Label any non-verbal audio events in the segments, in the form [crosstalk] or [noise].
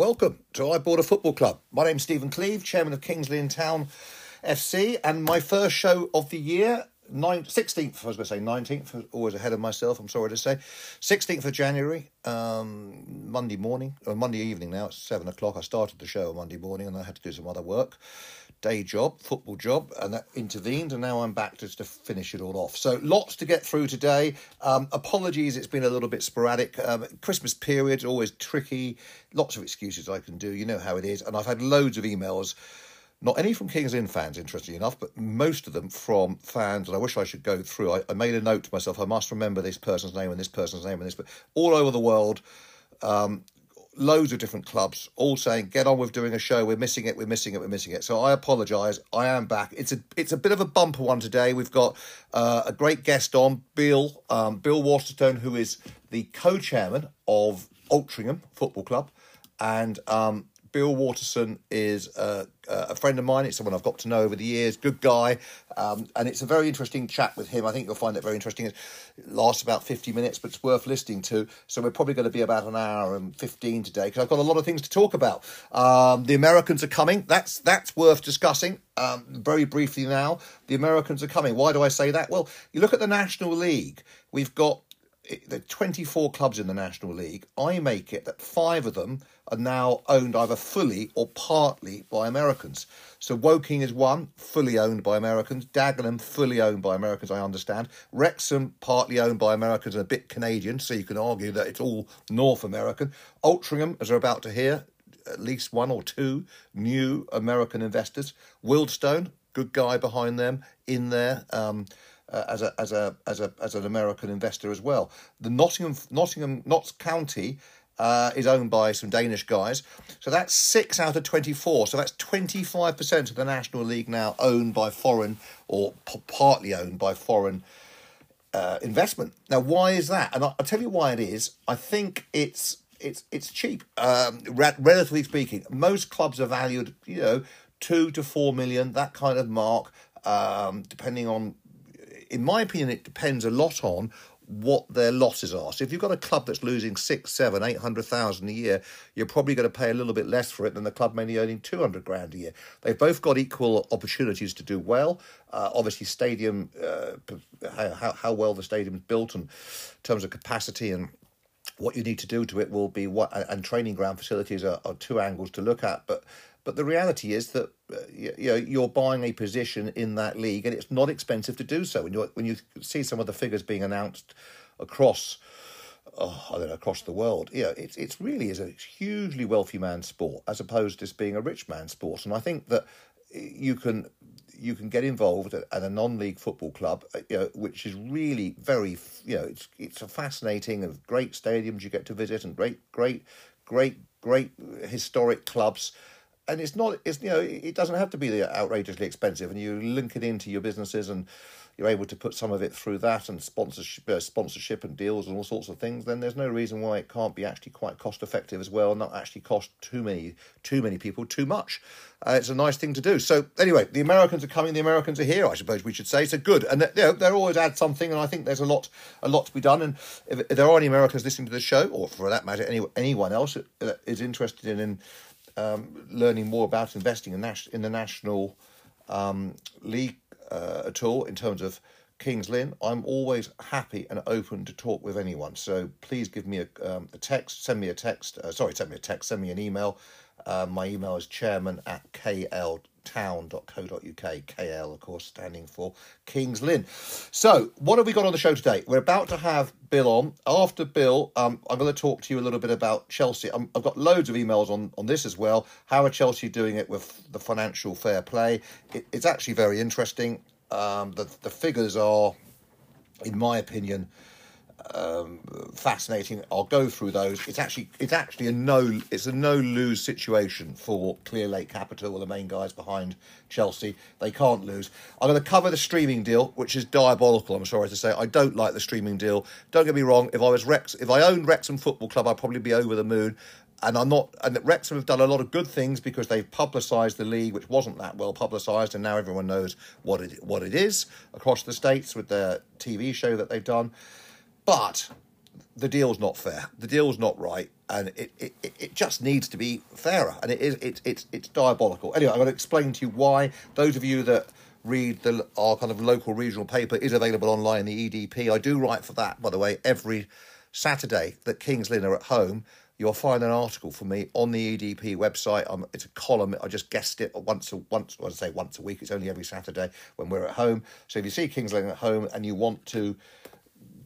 welcome to I Bought a Football Club. My name's Stephen Cleeve, chairman of Kings Lynn Town FC, and my first show of the year, 16th, I was going to say 19th, always ahead of myself, I'm sorry to say, 16th of January, um, Monday morning, or Monday evening now, it's 7 o'clock. I started the show on Monday morning and I had to do some other work day job, football job, and that intervened, and now I'm back just to finish it all off. So lots to get through today. Um, apologies, it's been a little bit sporadic. Um, Christmas period always tricky. Lots of excuses I can do. You know how it is, and I've had loads of emails. Not any from Kings Lynn fans, interestingly enough, but most of them from fans, and I wish I should go through. I, I made a note to myself, I must remember this person's name and this person's name and this, but all over the world, um, loads of different clubs all saying get on with doing a show. We're missing it. We're missing it. We're missing it. So i apologize. I am back. It's a it's a bit of a bumper one today. We've got uh, a great guest on bill um, bill waterson who is the co-chairman of altrincham football club. And um, Bill Waterson is a, a, friend of mine. It's someone I've got to know over the years. Good guy, um, and it's a very interesting chat with him. I think you'll find it very interesting. It lasts about fifty minutes, but it's worth listening to. So we're probably going to be about an hour and fifteen today because I've got a lot of things to talk about. Um, the Americans are coming. That's that's worth discussing. Um, very briefly now, the Americans are coming. Why do I say that? Well, you look at the National League. We've got the 24 clubs in the National League, I make it that five of them are now owned either fully or partly by Americans. So Woking is one, fully owned by Americans. Dagenham, fully owned by Americans, I understand. Wrexham, partly owned by Americans and a bit Canadian, so you can argue that it's all North American. Altrincham, as we're about to hear, at least one or two new American investors. Wealdstone, good guy behind them, in there. Um, uh, as a as a as a as an American investor as well. The Nottingham Nottingham Notts County uh, is owned by some Danish guys. So that's six out of 24. So that's 25% of the National League now owned by foreign or p- partly owned by foreign uh, investment. Now, why is that? And I'll, I'll, tell you why it is. I think it's it's it's cheap, um, relatively speaking. Most clubs are valued, you know, two to four million, that kind of mark, um, depending on in my opinion, it depends a lot on what their losses are. So if you've got a club that's losing six, seven, eight hundred thousand a year, you're probably going to pay a little bit less for it than the club mainly earning two hundred grand a year. They've both got equal opportunities to do well. Uh, obviously, stadium, uh, how how well the stadium's built in terms of capacity and what you need to do to it will be what and training ground facilities are, are two angles to look at, but but the reality is that uh, you, know, you're buying a position in that league, and it's not expensive to do so. When you when you see some of the figures being announced across, oh, I don't know, across the world, yeah, it's it's really is a hugely wealthy man's sport as opposed to just being a rich man's sport. And I think that you can you can get involved at, a non-league football club, uh, you know, which is really very, you know, it's it's a fascinating and great stadiums you get to visit and great, great, great, great historic clubs and it's not it's you know it doesn't have to be outrageously expensive and you link it into your businesses and you're able to put some of it through that and sponsorship uh, sponsorship and deals and all sorts of things then there's no reason why it can't be actually quite cost effective as well not actually cost too many too many people too much. Uh, it's a nice thing to do. So anyway the americans are coming the americans are here i suppose we should say so good. And you know they're always add something and i think there's a lot a lot to be done and if, if there are any americans listening to the show or for that matter any, anyone else that is interested in, in um, learning more about investing in, nas- in the national um, league uh, at all in terms of Kings Lynn, I'm always happy and open to talk with anyone. So please give me a, um, a text, send me a text. Uh, sorry, send me a text, send me an email. Uh, my email is chairman at KL town.co.uk. KL, of course, standing for Kings Lynn. So, what have we got on the show today? We're about to have Bill on. After Bill, um, I'm going to talk to you a little bit about Chelsea. i have got loads of emails on, on this as well. How are Chelsea doing it with the financial fair play? It, it's actually very interesting. Um, the, the figures are, in my opinion, um, fascinating. I'll go through those. It's actually it's actually a no it's a no lose situation for Clearlake Capital, or the main guys behind Chelsea. They can't lose. I'm going to cover the streaming deal, which is diabolical. I'm sorry to say, I don't like the streaming deal. Don't get me wrong. If I was Rex, if I owned Wrexham Football Club, I'd probably be over the moon. And I'm not. And Wrexham have done a lot of good things because they've publicised the league, which wasn't that well publicised, and now everyone knows what it what it is across the states with their TV show that they've done. But the deal's not fair. The deal's not right, and it, it, it just needs to be fairer. And it is it's it's it's diabolical. Anyway, I'm going to explain to you why. Those of you that read the our kind of local regional paper is available online. In the EDP. I do write for that, by the way, every Saturday that Kings Lynn are at home. You'll find an article for me on the EDP website. Um, it's a column. I just guessed it once a once. I say once a week. It's only every Saturday when we're at home. So if you see Kings Lynn at home and you want to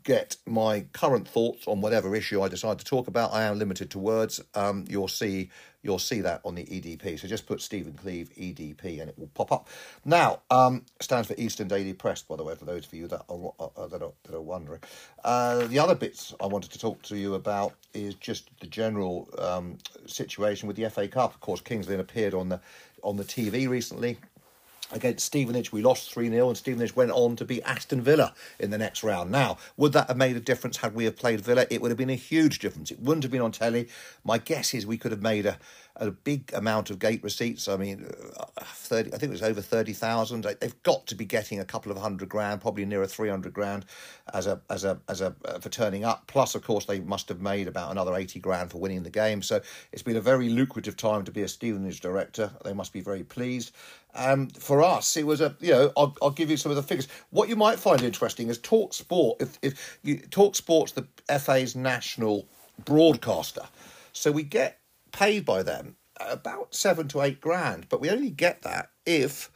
get my current thoughts on whatever issue I decide to talk about. I am limited to words. Um, you'll see you'll see that on the EDP. So just put Stephen Cleeve EDP and it will pop up. Now um, stands for Eastern Daily Press, by the way, for those of you that are uh, that are, that are wondering. Uh, the other bits I wanted to talk to you about is just the general um, situation with the FA Cup. Of course, Kings Lynn appeared on the on the TV recently against Stevenage. We lost 3 0, and Stevenage went on to beat Aston Villa in the next round. Now, would that have made a difference had we have played Villa? It would have been a huge difference. It wouldn't have been on telly. My guess is we could have made a, a big amount of gate receipts. I mean, uh, 30, I think it was over 30,000. They've got to be getting a couple of hundred grand, probably nearer 300 grand as a, as a, as a, uh, for turning up. Plus, of course, they must have made about another 80 grand for winning the game. So it's been a very lucrative time to be a Stevenage director. They must be very pleased. Um, for us, it was a you know I'll, I'll give you some of the figures. What you might find interesting is Talk Sport. If if you Talk Sport's the FA's national broadcaster, so we get paid by them about seven to eight grand, but we only get that if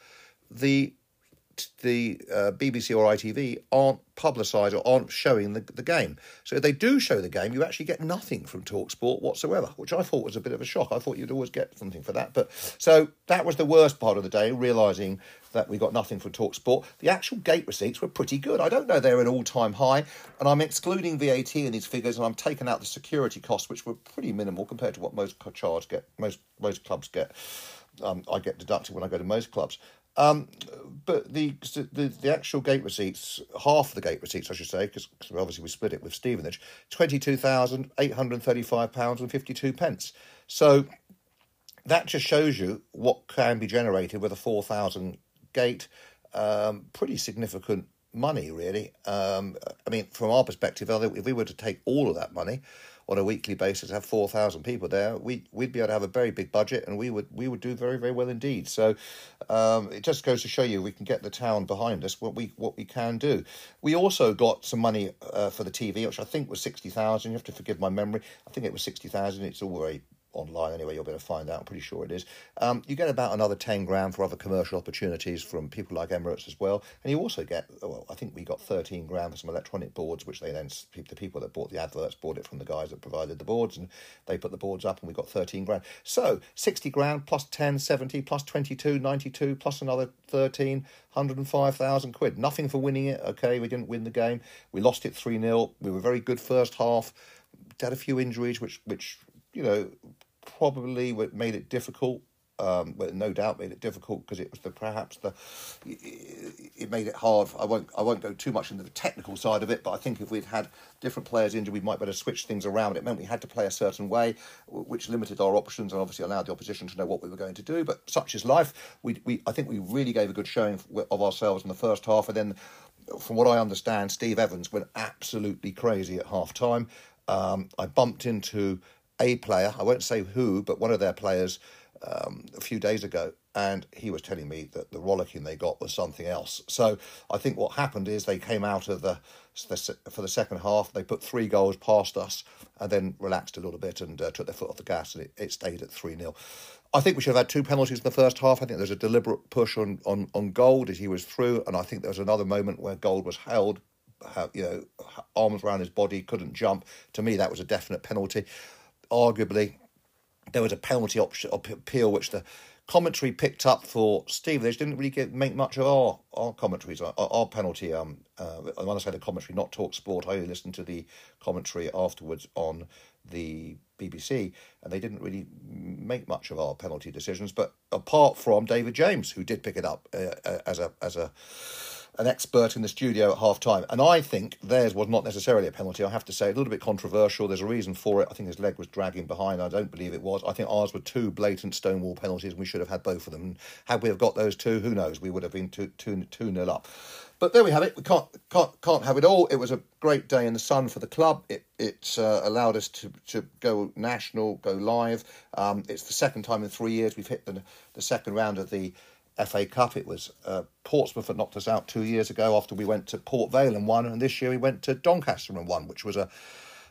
the the uh, BBC or ITV aren't publicised or aren't showing the, the game. So if they do show the game, you actually get nothing from Talksport whatsoever, which I thought was a bit of a shock. I thought you'd always get something for that. But so that was the worst part of the day, realising that we got nothing from Talksport. The actual gate receipts were pretty good. I don't know they're an all-time high, and I'm excluding VAT in these figures, and I'm taking out the security costs, which were pretty minimal compared to what most charge get, most most clubs get. Um, I get deducted when I go to most clubs. Um, but the, the the actual gate receipts, half the gate receipts, I should say, because obviously we split it with Stevenage, twenty two thousand eight hundred thirty five pounds and fifty two pence. So that just shows you what can be generated with a four thousand gate. Um, pretty significant money, really. Um, I mean, from our perspective, if we were to take all of that money, on a weekly basis, have four thousand people there, we we'd be able to have a very big budget, and we would we would do very very well indeed. So um, it just goes to show you we can get the town behind us. What we what we can do. We also got some money uh, for the TV, which I think was sixty thousand. You have to forgive my memory. I think it was sixty thousand. It's all very online anyway. You'll be able to find out. I'm pretty sure it is. Um, you get about another ten grand for other commercial opportunities from people like Emirates as well, and you also get. Well, I think we got thirteen grand for some electronic boards, which they then the people that bought the adverts bought it from the guys that provided the boards, and they put the boards up, and we got thirteen grand. So sixty grand plus 10, 70, plus 22, 92, plus another 13, 105,000 quid. Nothing for winning it. Okay, we didn't win the game. We lost it three 0 We were very good first half. Had a few injuries, which which you know probably made it difficult. Um, but no doubt made it difficult because it was the perhaps the it made it hard. I won't I won't go too much into the technical side of it, but I think if we'd had different players injured, we might better switch things around. It meant we had to play a certain way, which limited our options and obviously allowed the opposition to know what we were going to do. But such is life. We we I think we really gave a good showing of ourselves in the first half, and then from what I understand, Steve Evans went absolutely crazy at half time. Um, I bumped into a player, I won't say who, but one of their players um, a few days ago, and he was telling me that the rollicking they got was something else. So I think what happened is they came out of the, for the second half, they put three goals past us, and then relaxed a little bit and uh, took their foot off the gas, and it, it stayed at 3 0. I think we should have had two penalties in the first half. I think there's a deliberate push on, on, on Gold as he was through, and I think there was another moment where Gold was held, you know, arms around his body, couldn't jump. To me, that was a definite penalty arguably there was a penalty option, appeal which the commentary picked up for Steve. They didn't really get, make much of our our commentaries, our, our penalty. Um, uh, when I say the commentary, not talk sport, I only listened to the commentary afterwards on the BBC, and they didn't really make much of our penalty decisions. But apart from David James, who did pick it up uh, uh as a as a an expert in the studio at half time. And I think theirs was not necessarily a penalty. I have to say, a little bit controversial. There's a reason for it. I think his leg was dragging behind. I don't believe it was. I think ours were two blatant Stonewall penalties. And we should have had both of them. And had we have got those two, who knows? We would have been two, two, two nil up. But there we have it. We can't can't can't have it all. It was a great day in the sun for the club. It it uh, allowed us to, to go national, go live. Um, it's the second time in three years we've hit the the second round of the FA Cup. It was uh, Portsmouth that knocked us out two years ago after we went to Port Vale and won, and this year we went to Doncaster and won, which was a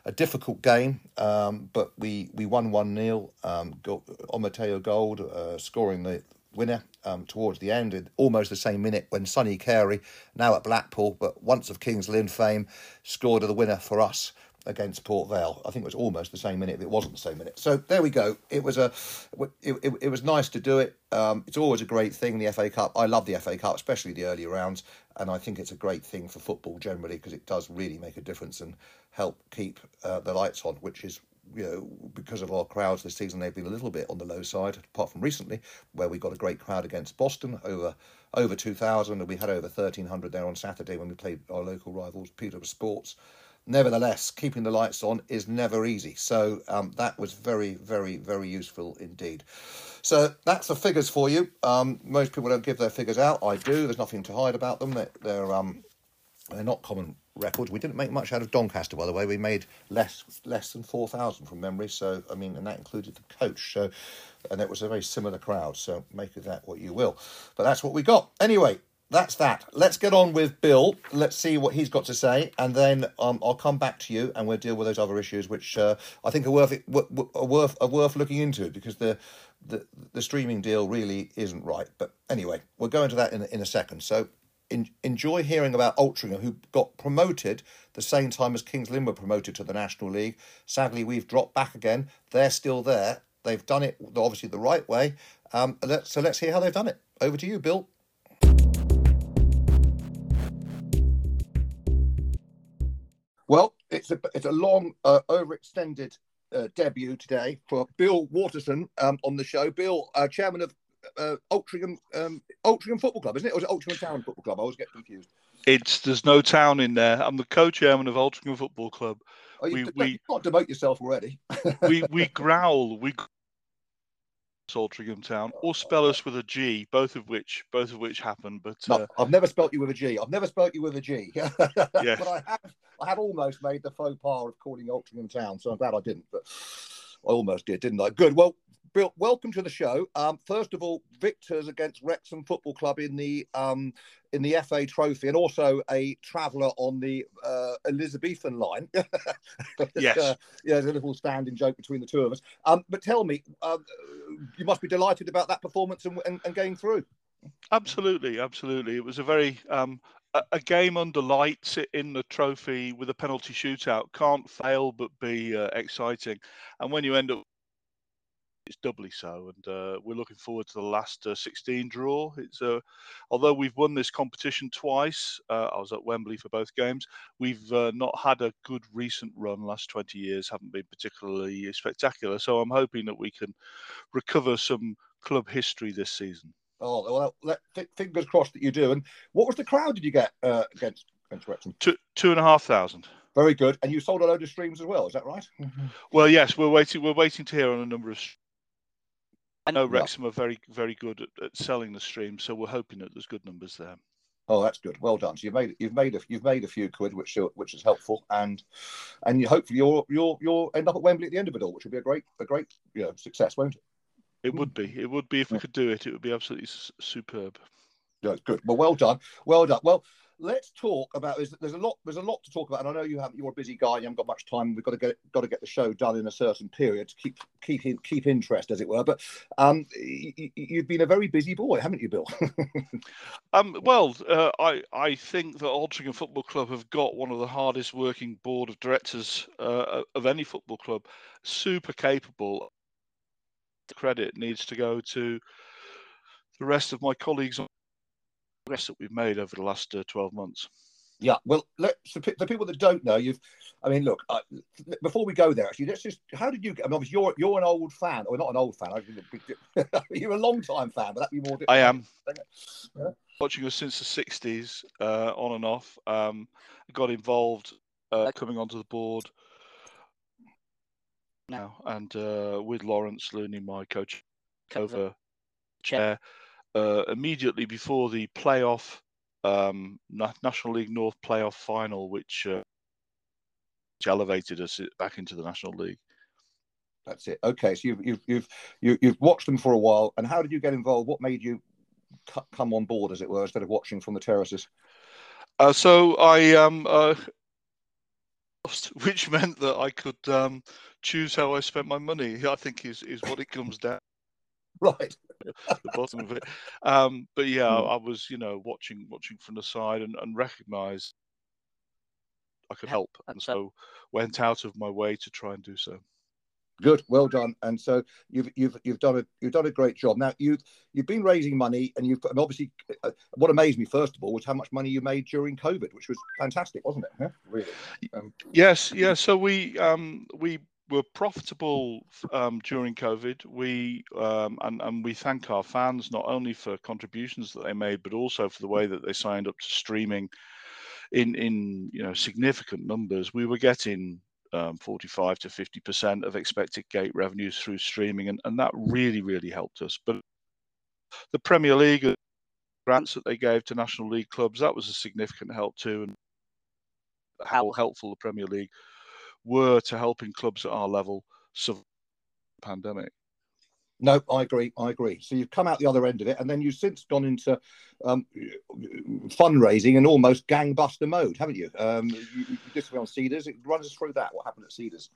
a difficult game, um, but we, we won 1 0. Um, Omotayo Gold uh, scoring the winner um, towards the end, almost the same minute when Sonny Carey, now at Blackpool, but once of Kings Lynn fame, scored the winner for us against Port Vale. I think it was almost the same minute if it wasn't the same minute. So there we go. It was a, it, it, it was nice to do it. Um, it's always a great thing. The FA Cup. I love the FA Cup, especially the early rounds, and I think it's a great thing for football generally because it does really make a difference and help keep uh, the lights on, which is you know, because of our crowds this season, they've been a little bit on the low side, apart from recently, where we got a great crowd against Boston, over over 2,000, and we had over 1,300 there on Saturday when we played our local rivals, Peterborough Sports nevertheless, keeping the lights on is never easy. So um, that was very, very, very useful indeed. So that's the figures for you. Um, most people don't give their figures out. I do. There's nothing to hide about them. They're, they're um, they're not common records. We didn't make much out of Doncaster, by the way. We made less less than four thousand from memory. So I mean, and that included the coach. So, and it was a very similar crowd. So make of that what you will. But that's what we got. Anyway, that's that. Let's get on with Bill. Let's see what he's got to say, and then um, I'll come back to you, and we'll deal with those other issues, which uh, I think are worth it, are worth are worth looking into because the, the the streaming deal really isn't right. But anyway, we'll go into that in in a second. So. In, enjoy hearing about Altrincham, who got promoted the same time as Kings Lynn were promoted to the National League. Sadly, we've dropped back again. They're still there. They've done it obviously the right way. Um, let's, so let's hear how they've done it. Over to you, Bill. Well, it's a it's a long, uh, overextended uh, debut today for Bill Waterson um, on the show. Bill, uh, chairman of uh, Altrincham um, Altrincham Football Club, isn't it? Or is it Altrincham Town Football Club? I always get confused. It's there's no town in there. I'm the co-chairman of Altrincham Football Club. Oh, you, we, we, you can't demote yourself already. we we [laughs] growl. We Altrincham Town, or spell us with a G, both of which both of which happen. But no, uh, I've never spelt you with a G. I've never spelt you with a G. [laughs] yes. but I have I have almost made the faux pas of calling Altrincham Town, so I'm glad I didn't. But I almost did, didn't I? Good. Well, Bill, welcome to the show. Um, first of all, victors against Wrexham Football Club in the um, in the FA Trophy, and also a traveller on the uh, Elizabethan line. [laughs] yes, uh, yeah, there's a little standing joke between the two of us. Um, but tell me, uh, you must be delighted about that performance and, and, and, going through. Absolutely, absolutely. It was a very um, a, a, game under lights in the trophy with a penalty shootout can't fail but be uh, exciting. And when you end up it's doubly so. And uh, we're looking forward to the last uh, 16 draw. It's uh, although we've won this competition twice. Uh, I was at Wembley for both games. We've uh, not had a good recent run. Last 20 years haven't been particularly spectacular. So I'm hoping that we can recover some club history this season. Oh well, let, fingers crossed that you do. And what was the crowd did you get uh, against against Wrexham? Two two and a half thousand. Very good. And you sold a load of streams as well. Is that right? Mm-hmm. Well, yes. We're waiting. We're waiting to hear on a number of I know Wrexham are very, very good at, at selling the stream, so we're hoping that there's good numbers there. Oh, that's good. Well done. So you've made you've made a you've made a few quid, which which is helpful, and and you hopefully you'll you'll you'll end up at Wembley at the end of it all, which would be a great a great you know, success, won't it? It would be. It would be if we could do it. It would be absolutely superb. Yeah, good. Well, well done. Well done. Well, let's talk about there's, there's a lot there's a lot to talk about and i know you have you're a busy guy you haven't got much time we've got to get got to get the show done in a certain period to keep keep keep interest as it were but um you, have been a very busy boy haven't you bill? [laughs] Um well uh, i i think that altrincham football club have got one of the hardest working board of directors uh, of any football club. Super capable. The credit needs to go to the rest of my colleagues progress that we've made over the last uh, 12 months. Yeah, well, let, so the people that don't know, you've, I mean, look, uh, before we go there, actually, let's just, how did you, get I mean, obviously, you're, you're an old fan, or not an old fan, [laughs] you're a long time fan, but that'd be more I am. Yeah. watching us since the 60s, uh, on and off. Um, got involved uh, coming onto the board now, and uh, with Lawrence Looney, my coach, over chair, uh, immediately before the playoff um, National League North playoff final, which, uh, which elevated us back into the National League. That's it. Okay, so you've you've you've you, you've watched them for a while, and how did you get involved? What made you come on board, as it were, instead of watching from the terraces? Uh, so I um, uh, [laughs] which meant that I could um, choose how I spent my money. I think is is what it comes down. [laughs] right. [laughs] the bottom of it. Um, but yeah, mm. I was, you know, watching watching from the side and, and recognised I could help, and so went out of my way to try and do so. Good, well done. And so you've you've you've done a you've done a great job. Now you've you've been raising money, and you've and obviously uh, what amazed me first of all was how much money you made during COVID, which was fantastic, wasn't it? Yeah, really. Um, yes, yeah. So we um we were profitable um, during COVID. We um, and and we thank our fans not only for contributions that they made, but also for the way that they signed up to streaming in in you know significant numbers. We were getting um, 45 to 50% of expected gate revenues through streaming, and, and that really, really helped us. But the Premier League grants that they gave to National League clubs, that was a significant help too, and how helpful the Premier League were to helping clubs at our level survive the pandemic. No, I agree. I agree. So you've come out the other end of it, and then you've since gone into um, fundraising and almost gangbuster mode, haven't you? Um, you, you just on Seedrs. Run us through that. What happened at Seedrs?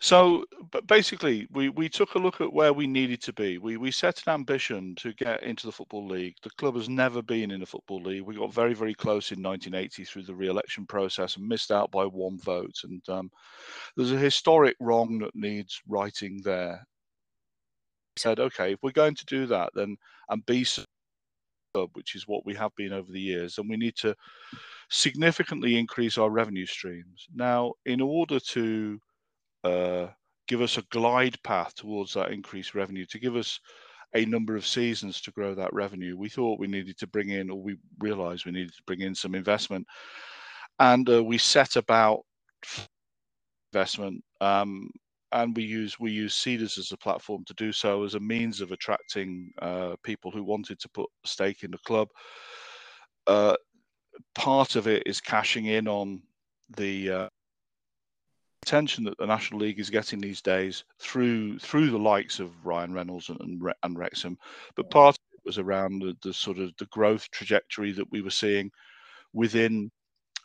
So, but basically, we we took a look at where we needed to be. We we set an ambition to get into the football league. The club has never been in a football league. We got very very close in 1980 through the re-election process and missed out by one vote. And um, there's a historic wrong that needs righting there said, okay, if we're going to do that, then and be which is what we have been over the years, and we need to significantly increase our revenue streams. Now, in order to uh, give us a glide path towards that increased revenue, to give us a number of seasons to grow that revenue, we thought we needed to bring in, or we realized we needed to bring in some investment. And uh, we set about investment um, and we use we use Seedrs as a platform to do so as a means of attracting uh, people who wanted to put a stake in the club. Uh, part of it is cashing in on the uh, attention that the National League is getting these days through through the likes of Ryan Reynolds and and, and Wrexham, but part of it was around the, the, sort of the growth trajectory that we were seeing within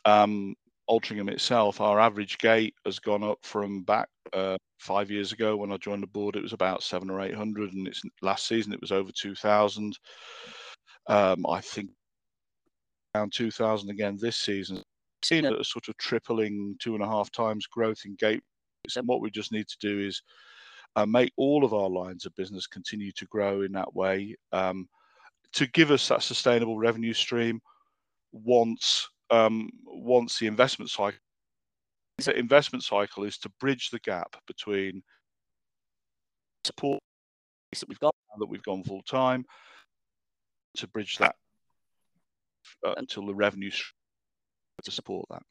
um, Altrincham itself. Our average gate has gone up from back uh, five years ago when I joined the board, it was about seven or eight hundred, and it's last season it was over two thousand. Um, I think around two thousand again this season. Seen a sort of tripling, two and a half times growth in gate. And what we just need to do is uh, make all of our lines of business continue to grow in that way um, to give us that sustainable revenue stream once um, once the investment cycle the investment cycle is to bridge the gap between support that we've got that we've gone full time to bridge that uh, until the revenue to support that.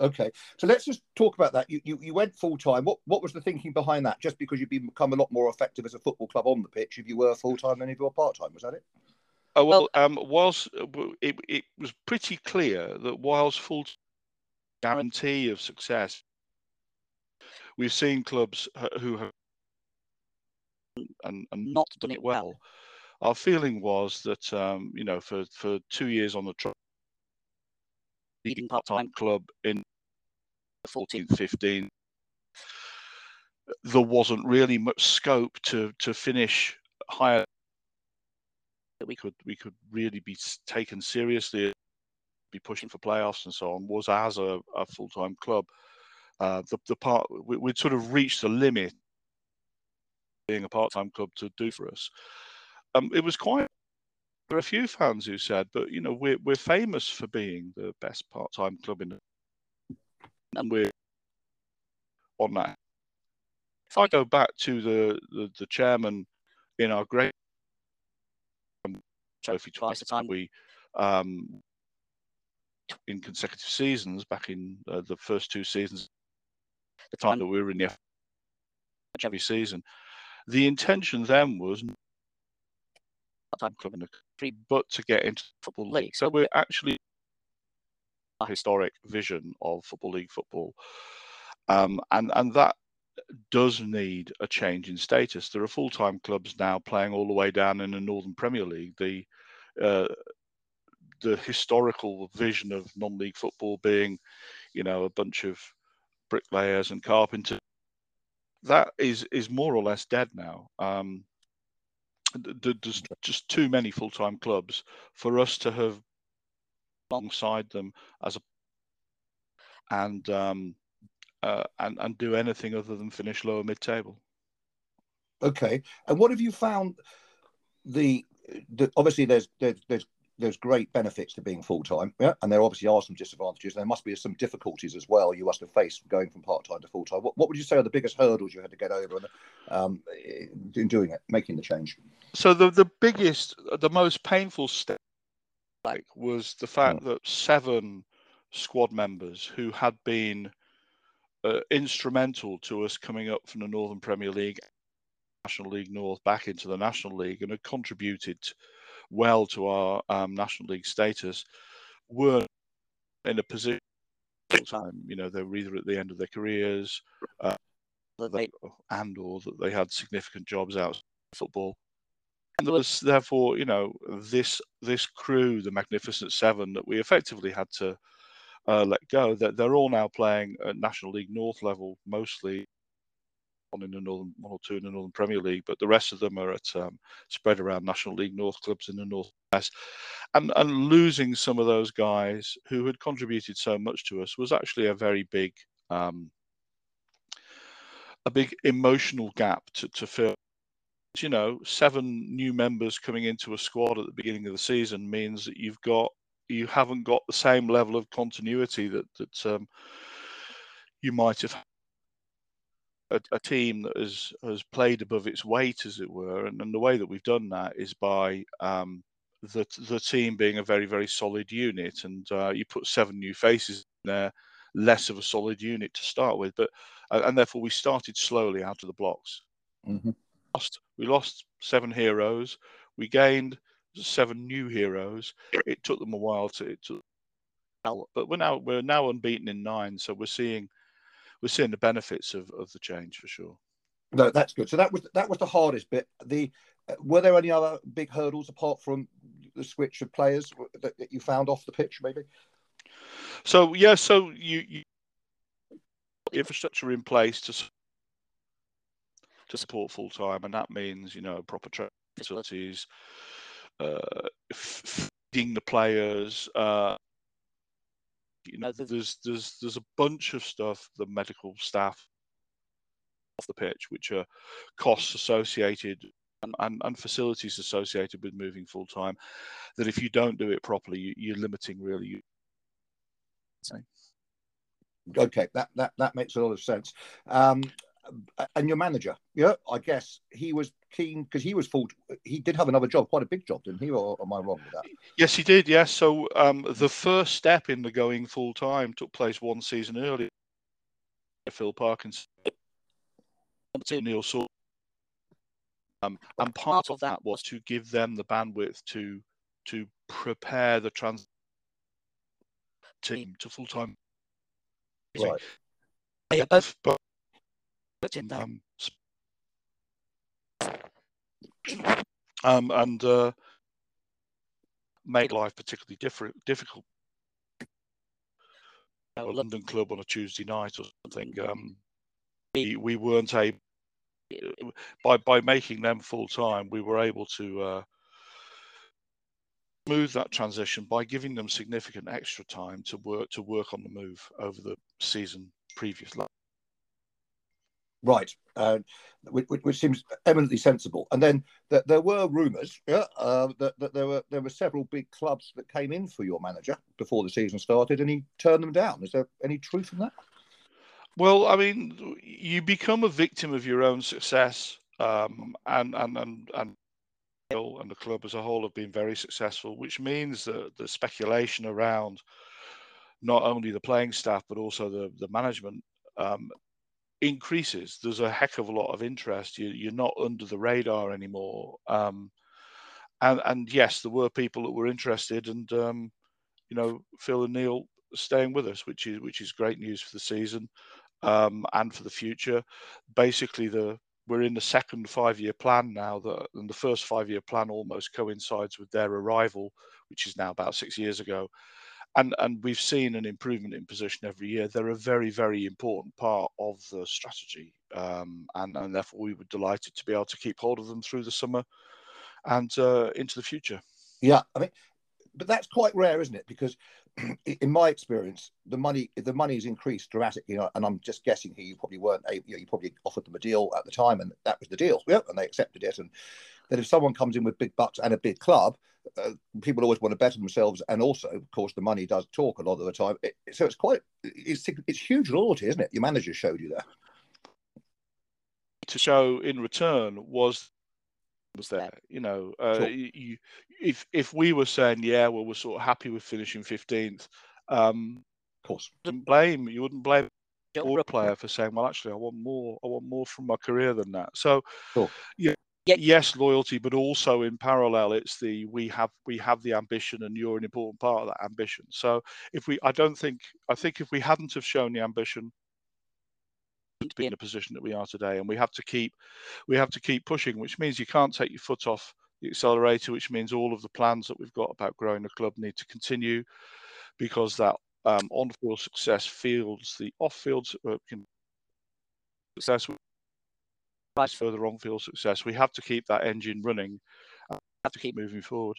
Okay, so let's just talk about that. You you, you went full time. What what was the thinking behind that? Just because you've become a lot more effective as a football club on the pitch, if you were full time than if you were part time, was that it? Oh well, um, whilst uh, it, it was pretty clear that whilst full guarantee of success. We've seen clubs who have and, and not done it well. Our feeling was that um, you know for for two years on the tr- leading part-time club in 14, 15, there wasn't really much scope to to finish higher. We could we could really be taken seriously be pushing for playoffs and so on was as a, a full time club. Uh, the the part we, would sort of reached the limit being a part time club to do for us. Um, it was quite. There are a few fans who said, but you know, we're we're famous for being the best part time club in, and we're on that. If I go back to the the, the chairman in our great trophy twice. The time we um, in consecutive seasons back in uh, the first two seasons, the time that we were in the every season. The intention then was time club in the country, but to get into football league. So we're actually a historic vision of football league football, um, and and that does need a change in status. There are full time clubs now playing all the way down in the Northern Premier League. The uh, the historical vision of non league football being, you know, a bunch of bricklayers and carpenters. That is is more or less dead now. Um, there's just too many full time clubs for us to have alongside them as a and um, uh, and and do anything other than finish lower mid table. Okay, and what have you found? The, the obviously there's there's there's there's great benefits to being full time, yeah, and there obviously are some disadvantages. There must be some difficulties as well. You must have faced going from part time to full time. What, what would you say are the biggest hurdles you had to get over um, in doing it, making the change? So the the biggest, the most painful step, like, was the fact oh. that seven squad members who had been uh, instrumental to us coming up from the Northern Premier League, National League North, back into the National League, and had contributed well to our um, National League status were in a position time. You know, they were either at the end of their careers, uh, and or that they had significant jobs out football. And there was therefore, you know, this this crew, the Magnificent Seven, that we effectively had to uh, let go. That they're all now playing at National League North level, mostly one in the northern one or two in the Northern Premier League, but the rest of them are at um, spread around National League North clubs in the North West. And and losing some of those guys who had contributed so much to us was actually a very big um, a big emotional gap to, to fill. You know, seven new members coming into a squad at the beginning of the season means that you've got you haven't got the same level of continuity that that um, you might have a, a, team that has has played above its weight, as it were, and, and the way that we've done that is by um, the the team being a very very solid unit, and uh, you put seven new faces in there, less of a solid unit to start with, but uh, and therefore we started slowly out of the blocks. Mm-hmm. Lost, we lost seven heroes. We gained seven new heroes. It took them a while to, to but we're now we're now unbeaten in nine, so we're seeing we're seeing the benefits of, of the change for sure. No, that's good. So that was that was the hardest bit. The uh, were there any other big hurdles apart from the switch of players that, that you found off the pitch, maybe? So yeah, so you, you infrastructure in place to to support full time, and that means you know proper facilities, feeding the players, uh, you know, there's there's there's a bunch of stuff the medical staff off the pitch, which are costs associated and, and, and facilities associated with moving full time. That if you don't do it properly, you, are limiting really. Okay, that, that that makes a lot of sense. Um, and your manager, yeah, I guess he was keen because he was full. He did have another job, quite a big job, didn't he? Or am I wrong with that? Yes, he did. Yes. So um, the first step in the going full time took place one season earlier. Phil Parkinson, Neil Saw. Um, and part of that was to give them the bandwidth to to prepare the trans team to full time. Right. They both um, um, and uh, make life particularly different, difficult. A London club on a Tuesday night or something. Um, we, we weren't able by by making them full time. We were able to uh, smooth that transition by giving them significant extra time to work to work on the move over the season previous. Right, uh, which, which, seems eminently sensible. And then th- there were rumours yeah, uh, that, that, there were there were several big clubs that came in for your manager before the season started, and he turned them down. Is there any truth in that? Well, I mean, you become a victim of your own success, um, and and and and and the club as a whole have been very successful, which means that the speculation around not only the playing staff but also the the management um, increases. There's a heck of a lot of interest. You, are not under the radar anymore. Um, and and yes, there were people that were interested, and um, you know Phil and Neil staying with us, which is which is great news for the season um, and for the future. Basically, the we're in the second five-year plan now. That and the first five-year plan almost coincides with their arrival, which is now about six years ago. And and we've seen an improvement in position every year. They're a very very important part of the strategy, um, and and therefore we were delighted to be able to keep hold of them through the summer and uh, into the future. Yeah, I mean, but that's quite rare, isn't it? Because [clears throat] in my experience, the money the money money's increased dramatically, and I'm just guessing here. You probably weren't, able, you, know, you probably offered them a deal at the time, and that was the deal. Yeah, and they accepted it. And that if someone comes in with big bucks and a big club, uh, people always want to better themselves, and also, of course, the money does talk a lot of the time. It, so it's quite it's it's huge loyalty, isn't it? Your manager showed you there. To show in return was was there. You know, uh, sure. you, if if we were saying, yeah, well, we're sort of happy with finishing fifteenth, um, of course, you wouldn't blame you wouldn't blame or a player for saying, well, actually, I want more. I want more from my career than that. So, sure. yeah. Yes, loyalty, but also in parallel, it's the we have we have the ambition, and you're an important part of that ambition. So, if we, I don't think, I think if we hadn't have shown the ambition, to be in the position that we are today and we have to keep we have to keep pushing which means you can't take your foot off the accelerator which means all of the plans that we've got about growing the club need to continue because that um, on-field success fields the off-field uh, success right further on-field success we have to keep that engine running and have to keep moving forward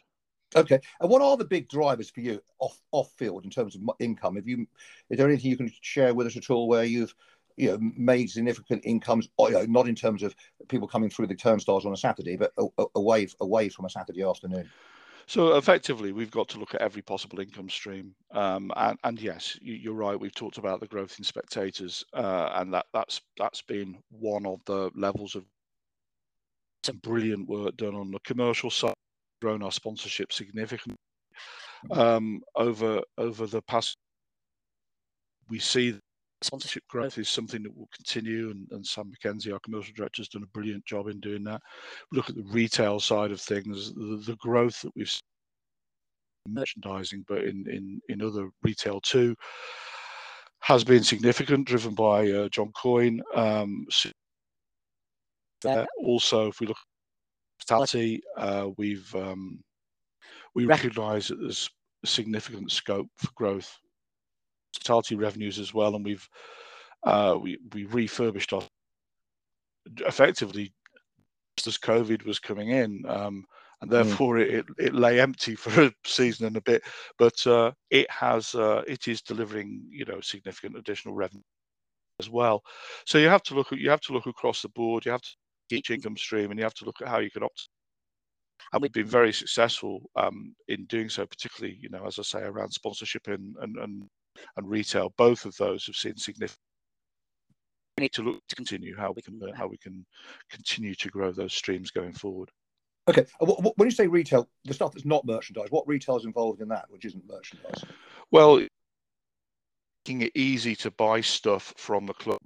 Okay, and what are the big drivers for you off off field in terms of income? Have you, is there anything you can share with us at all where you've you know, made significant incomes, you know, not in terms of people coming through the turnstiles on a Saturday, but away away from a Saturday afternoon. So effectively, we've got to look at every possible income stream, um, and, and, yes, you, are right. We've talked about the growth in spectators, uh, and that that's that's been one of the levels of some brilliant work done on the commercial side. Grown our sponsorship significantly um, over over the past. We see sponsorship growth is something that will continue, and, and Sam McKenzie, our commercial director, has done a brilliant job in doing that. Look at the retail side of things, the, the growth that we've seen merchandising, but in, in, in other retail too, has been significant, driven by uh, John Coyne. Um, also, if we look at hospitality, uh, we've um, we recognise that there's significant scope for growth hospitality revenues as well, and we've uh, we we refurbished our effectively just as COVID was coming in, um, and mm. therefore mm. it, it lay empty for a season and a bit. But uh, it has uh, it is delivering you know significant additional revenue as well. So you have to look at you have to look across the board. You have to each income stream, and you have to look at how you can opt. And we've been very successful um, in doing so, particularly you know as I say around sponsorship and and, and and retail, both of those have seen significant. We need to look to continue how we can uh, how we can continue to grow those streams going forward. Okay, when you say retail, the stuff that's not merchandise, what retail is involved in that, which isn't merchandise? Well, making it easy to buy stuff from the club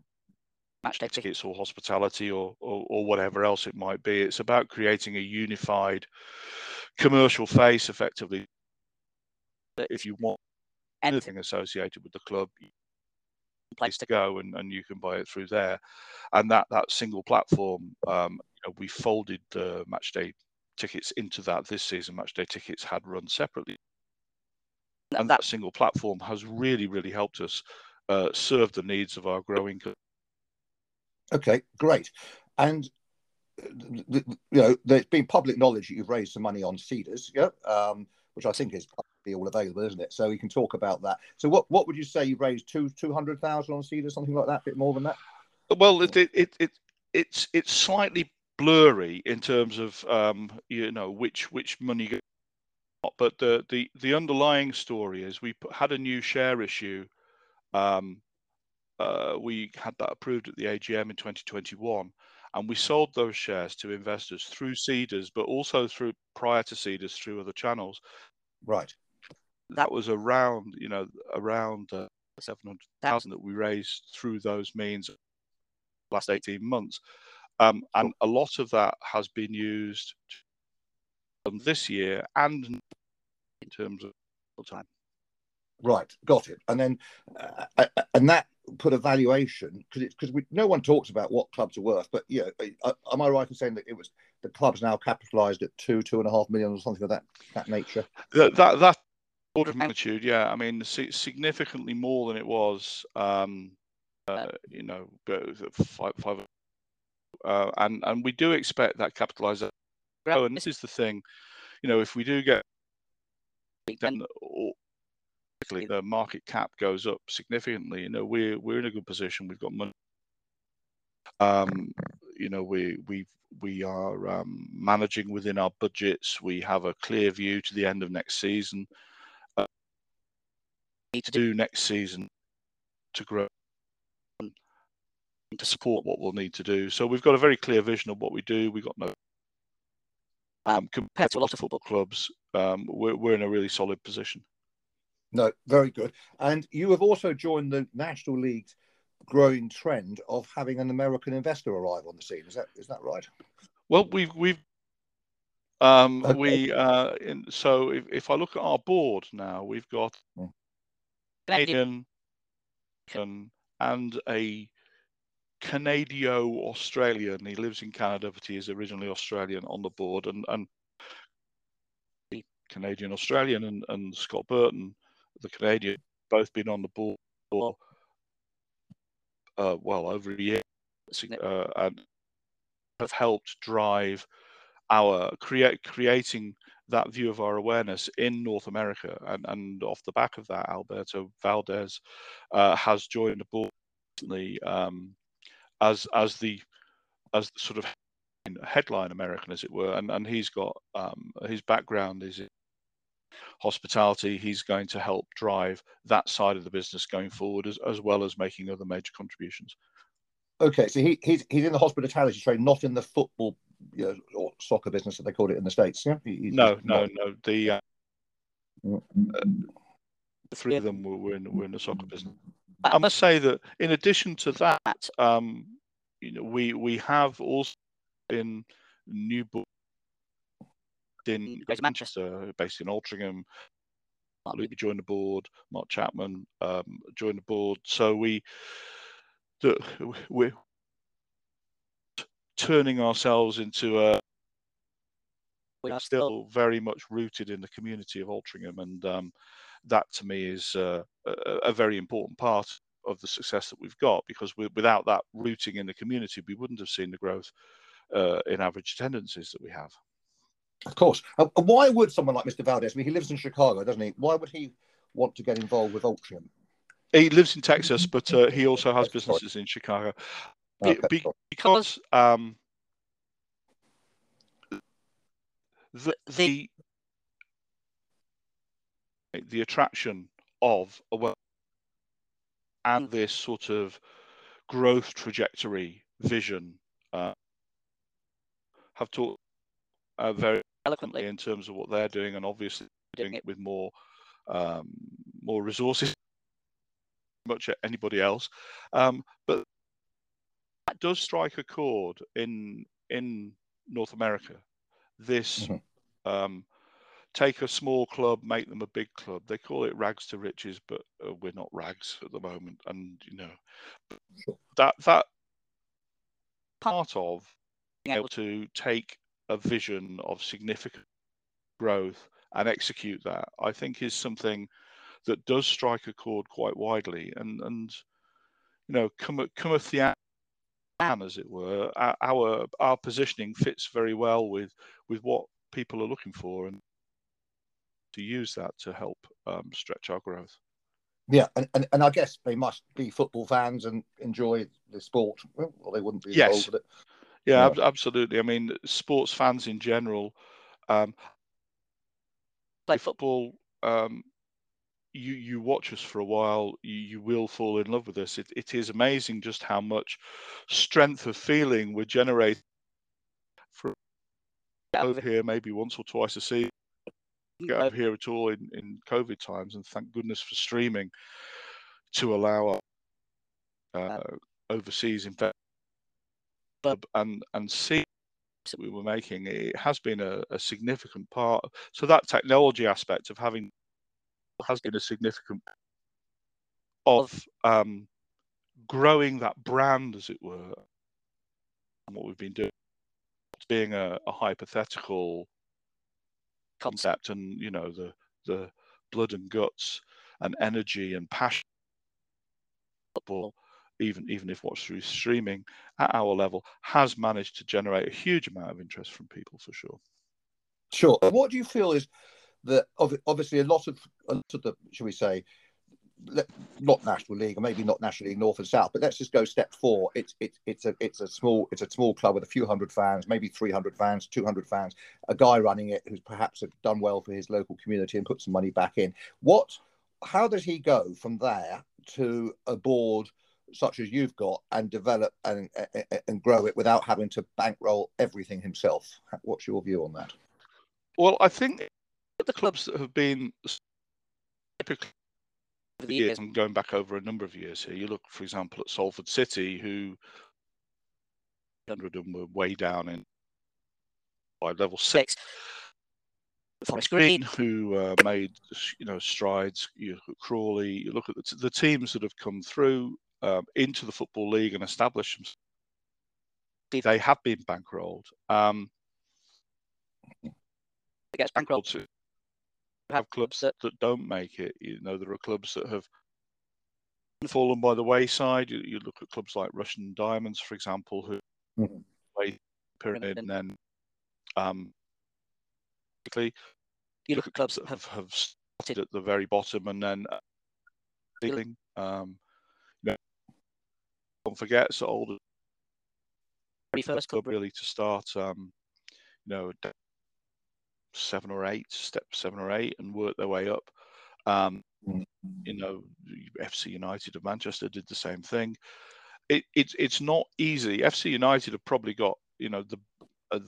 match day tickets or hospitality or, or, or whatever else it might be. It's about creating a unified commercial face, effectively. If you want anything. associated with the club place to go and, and you can buy it through there. And that that single platform um, you know, we folded the match day tickets into that this season. Match day tickets had run separately. And that single platform has really really helped us uh, serve the needs of our growing okay great. And you know there's been public knowledge that you've raised some money on Seedrs yeah um, which i think is be all available, isn't it? So we can talk about that. So what what would you say you raised two two hundred thousand on Seedr, something like that, a bit more than that? Well, it, it, it, it it's it's slightly blurry in terms of um, you know which which money but the the the underlying story is we put, had a new share issue um, uh, we had that approved at the AGM in 2021 and we sold those shares to investors through Seedrs, but also through prior to Seedrs through other channels. Right. That was around, you know, around uh, seven hundred thousand that we raised through those means last eighteen months, um, and a lot of that has been used this year and in terms of time. Right, got it. And then, uh, uh, uh and that put a valuation because it's because no one talks about what clubs are worth. But yeah, uh, am I right in saying that it was the club's now capitalised at two, two and a half million or something of that that nature? That that, that order of magnitude, yeah. I mean, significantly more than it was. Um, uh, you know, five, five uh, and and we do expect that capitalisation. Oh, and this is the thing, you know, if we do get then the market cap goes up significantly, you know, we're we're in a good position. We've got money. Um, you know, we we we are um, managing within our budgets. We have a clear view to the end of next season. Need to do next season to grow and to support what we'll need to do. So we've got a very clear vision of what we do. We've got no um, compared to a lot of football clubs, um, we're, we're in a really solid position. No, very good. And you have also joined the National League's growing trend of having an American investor arrive on the scene. Is that is that right? Well, we've we've um, okay. we uh, in, so if, if I look at our board now, we've got hmm. Canadian and, and a Canadio Australian. He lives in Canada, but he is originally Australian on the board, and and Canadian Australian and, and Scott Burton the Canadian, both been on the board for uh, well over a year, uh, and have helped drive our create creating that view of our awareness in North America. And, and off the back of that, Alberto Valdez uh, has joined the board recently um, as as the as sort of headline American, as it were. And and he's got um, his background is in hospitality. He's going to help drive that side of the business going forward, as, as well as making other major contributions. Okay, so he, he's he's in the hospitality trade, not in the football you know, or soccer business that they call it in the states. Yeah. He's no, no, not... no. The uh, uh, the three of them were, were in were in the soccer business. I must say that in addition to that, um, you know, we we have also in new book in Greater Manchester, based in Altrincham. Mark Luby joined the board. Mark Chapman um, joined the board. So we the, we're turning ourselves into a we are still very much rooted in the community of Altrincham, and um, that to me is uh, a, a, very important part of the success that we've got. Because we, without that rooting in the community, we wouldn't have seen the growth uh, in average attendances that we have. Of course. Uh, why would someone like Mr. Valdez, I mean, he lives in Chicago, doesn't he? Why would he want to get involved with Altrincham? He lives in Texas, [laughs] but uh, he also has businesses in Chicago. Okay, Be- because um, the, the the attraction of a well and this sort of growth trajectory vision uh, have talked uh, very eloquently. in terms of what they're doing, and obviously doing it. with more um, more resources, [laughs] much anybody else. Um, but that does strike a chord in in North America. This mm-hmm. um, take a small club, make them a big club. They call it rags to riches, but uh, we're not rags at the moment. And you know that that part of being able to take a vision of significant growth and execute that, I think is something that does strike a chord quite widely. And and you know, come cometh the as it were, our our positioning fits very well with with what people are looking for, and to use that to help um, stretch our growth. Yeah, and, and, and I guess they must be football fans and enjoy the sport, or they wouldn't be involved yes. with it. Yeah, yeah. absolutely. I mean, sports fans in general um, play football um, you you watch us for a while, you, you will fall in love with us. It, it is amazing just how much strength of feeling we're generating from over here, maybe once or twice a season. Get over here at all in, in COVID times, and thank goodness for streaming to allow uh, overseas investment and and see that we were making. It has been a, a significant part. So that technology aspect of having has been a significant of um, growing that brand, as it were. And what we've been doing, being a, a hypothetical concept, and you know the the blood and guts and energy and passion football, even even if watched through streaming at our level, has managed to generate a huge amount of interest from people for sure. Sure. What do you feel is that obviously a lot of a lot of the shall we say not national league or maybe not national league north and south but let's just go step four. It's it's it's a it's a small it's a small club with a few hundred fans maybe 300 fans 200 fans a guy running it who's perhaps done well for his local community and put some money back in. What how does he go from there to a board such as you've got and develop and and grow it without having to bankroll everything himself? What's your view on that? Well i think the clubs that have been typically over the years, and going back over a number of years here, you look, for example, at Salford City, who 100 them were way down in by level six. Forest Green, who uh, made you know strides. You look at Crawley. You look at the, t- the teams that have come through um, into the football league and established themselves. They have been bankrolled. Um, it gets bankrolled have clubs that, that don't make it. You know, there are clubs that have fallen by the wayside. You, you look at clubs like Rushden Diamonds, for example, who mm-hmm. pyramid and then um, you look at clubs that have, have started at the very bottom and then uh. Um, you know, don't forget, so older first club really to start. Um, you know, seven or eight, step seven or eight, and work their way up. Um, mm. you know, FC United of Manchester did the same thing. It, it's it's not easy. FC United have probably got you know the uh,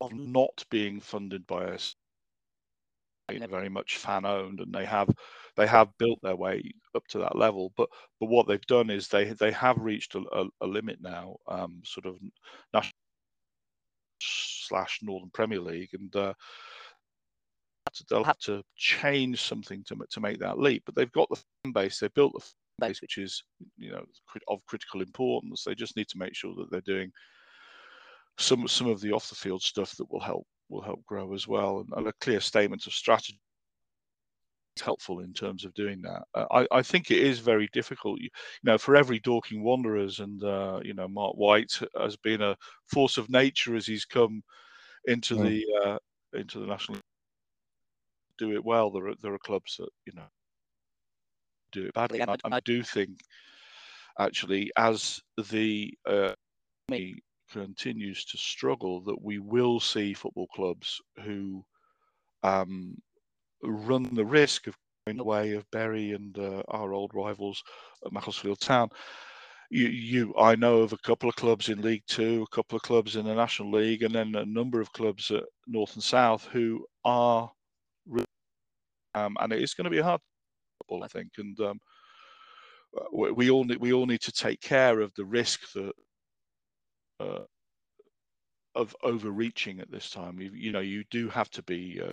of not being funded by us They're very much fan owned and they have they have built their way up to that level but but what they've done is they they have reached a, a, a limit now um, sort of national slash Northern Premier League, and uh, they'll have to change something to to make that leap. But they've got the fan base, they've built the fan base, which is you know of critical importance. They just need to make sure that they're doing some some of the off the field stuff that will help will help grow as well, and, and a clear statement of strategy helpful in terms of doing that. Uh, I, I, think it is very difficult. You, you, know, for every Dorking Wanderers and uh, you know Mark White has been a force of nature as he's come into mm. the uh, into the national. Do it well. There are there are clubs that you know do it badly. I, I, do think actually as the uh, continues to struggle that we will see football clubs who um, run the risk of going the way of Bury and uh, our old rivals at Macclesfield Town. You, you, I know of a couple of clubs in League Two, a couple of clubs in the National League, and then a number of clubs at North and South who are, um, and it is going to be a hard football, I think, and um, we, we, all need we all need to take care of the risk that. Uh, of overreaching at this time, you, you know, you do have to be uh,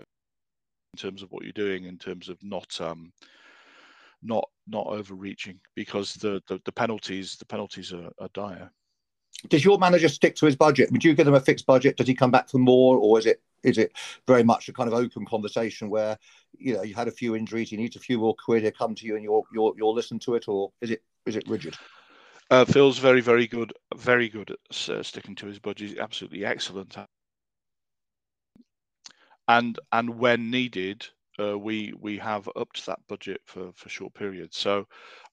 in terms of what you're doing, in terms of not um, not not overreaching, because the, the, the penalties the penalties are, are dire. Does your manager stick to his budget? Would you give them a fixed budget? Does he come back for more, or is it is it very much a kind of open conversation where you know you had a few injuries, he needs a few more quid, he come to you and you'll you'll you'll listen to it, or is it is it rigid? Uh, Phil's very very good, very good at uh, sticking to his budget. Absolutely excellent and and when needed, uh, we we have upped that budget for for short periods. So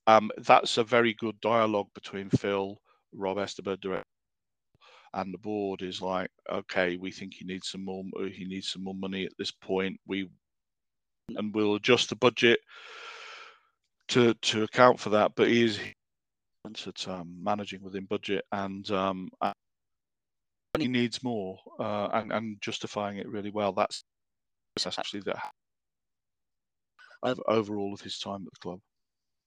um, that's a very good dialogue between Phil, Rob Esterbird, director, and the board. Is like, okay, we think he needs some more. He needs some more money at this point. We and we'll adjust the budget to to account for that. But he is at um, managing within budget, and um, he needs more, uh, and and justifying it really well. That's that's actually the overall of his time at the club.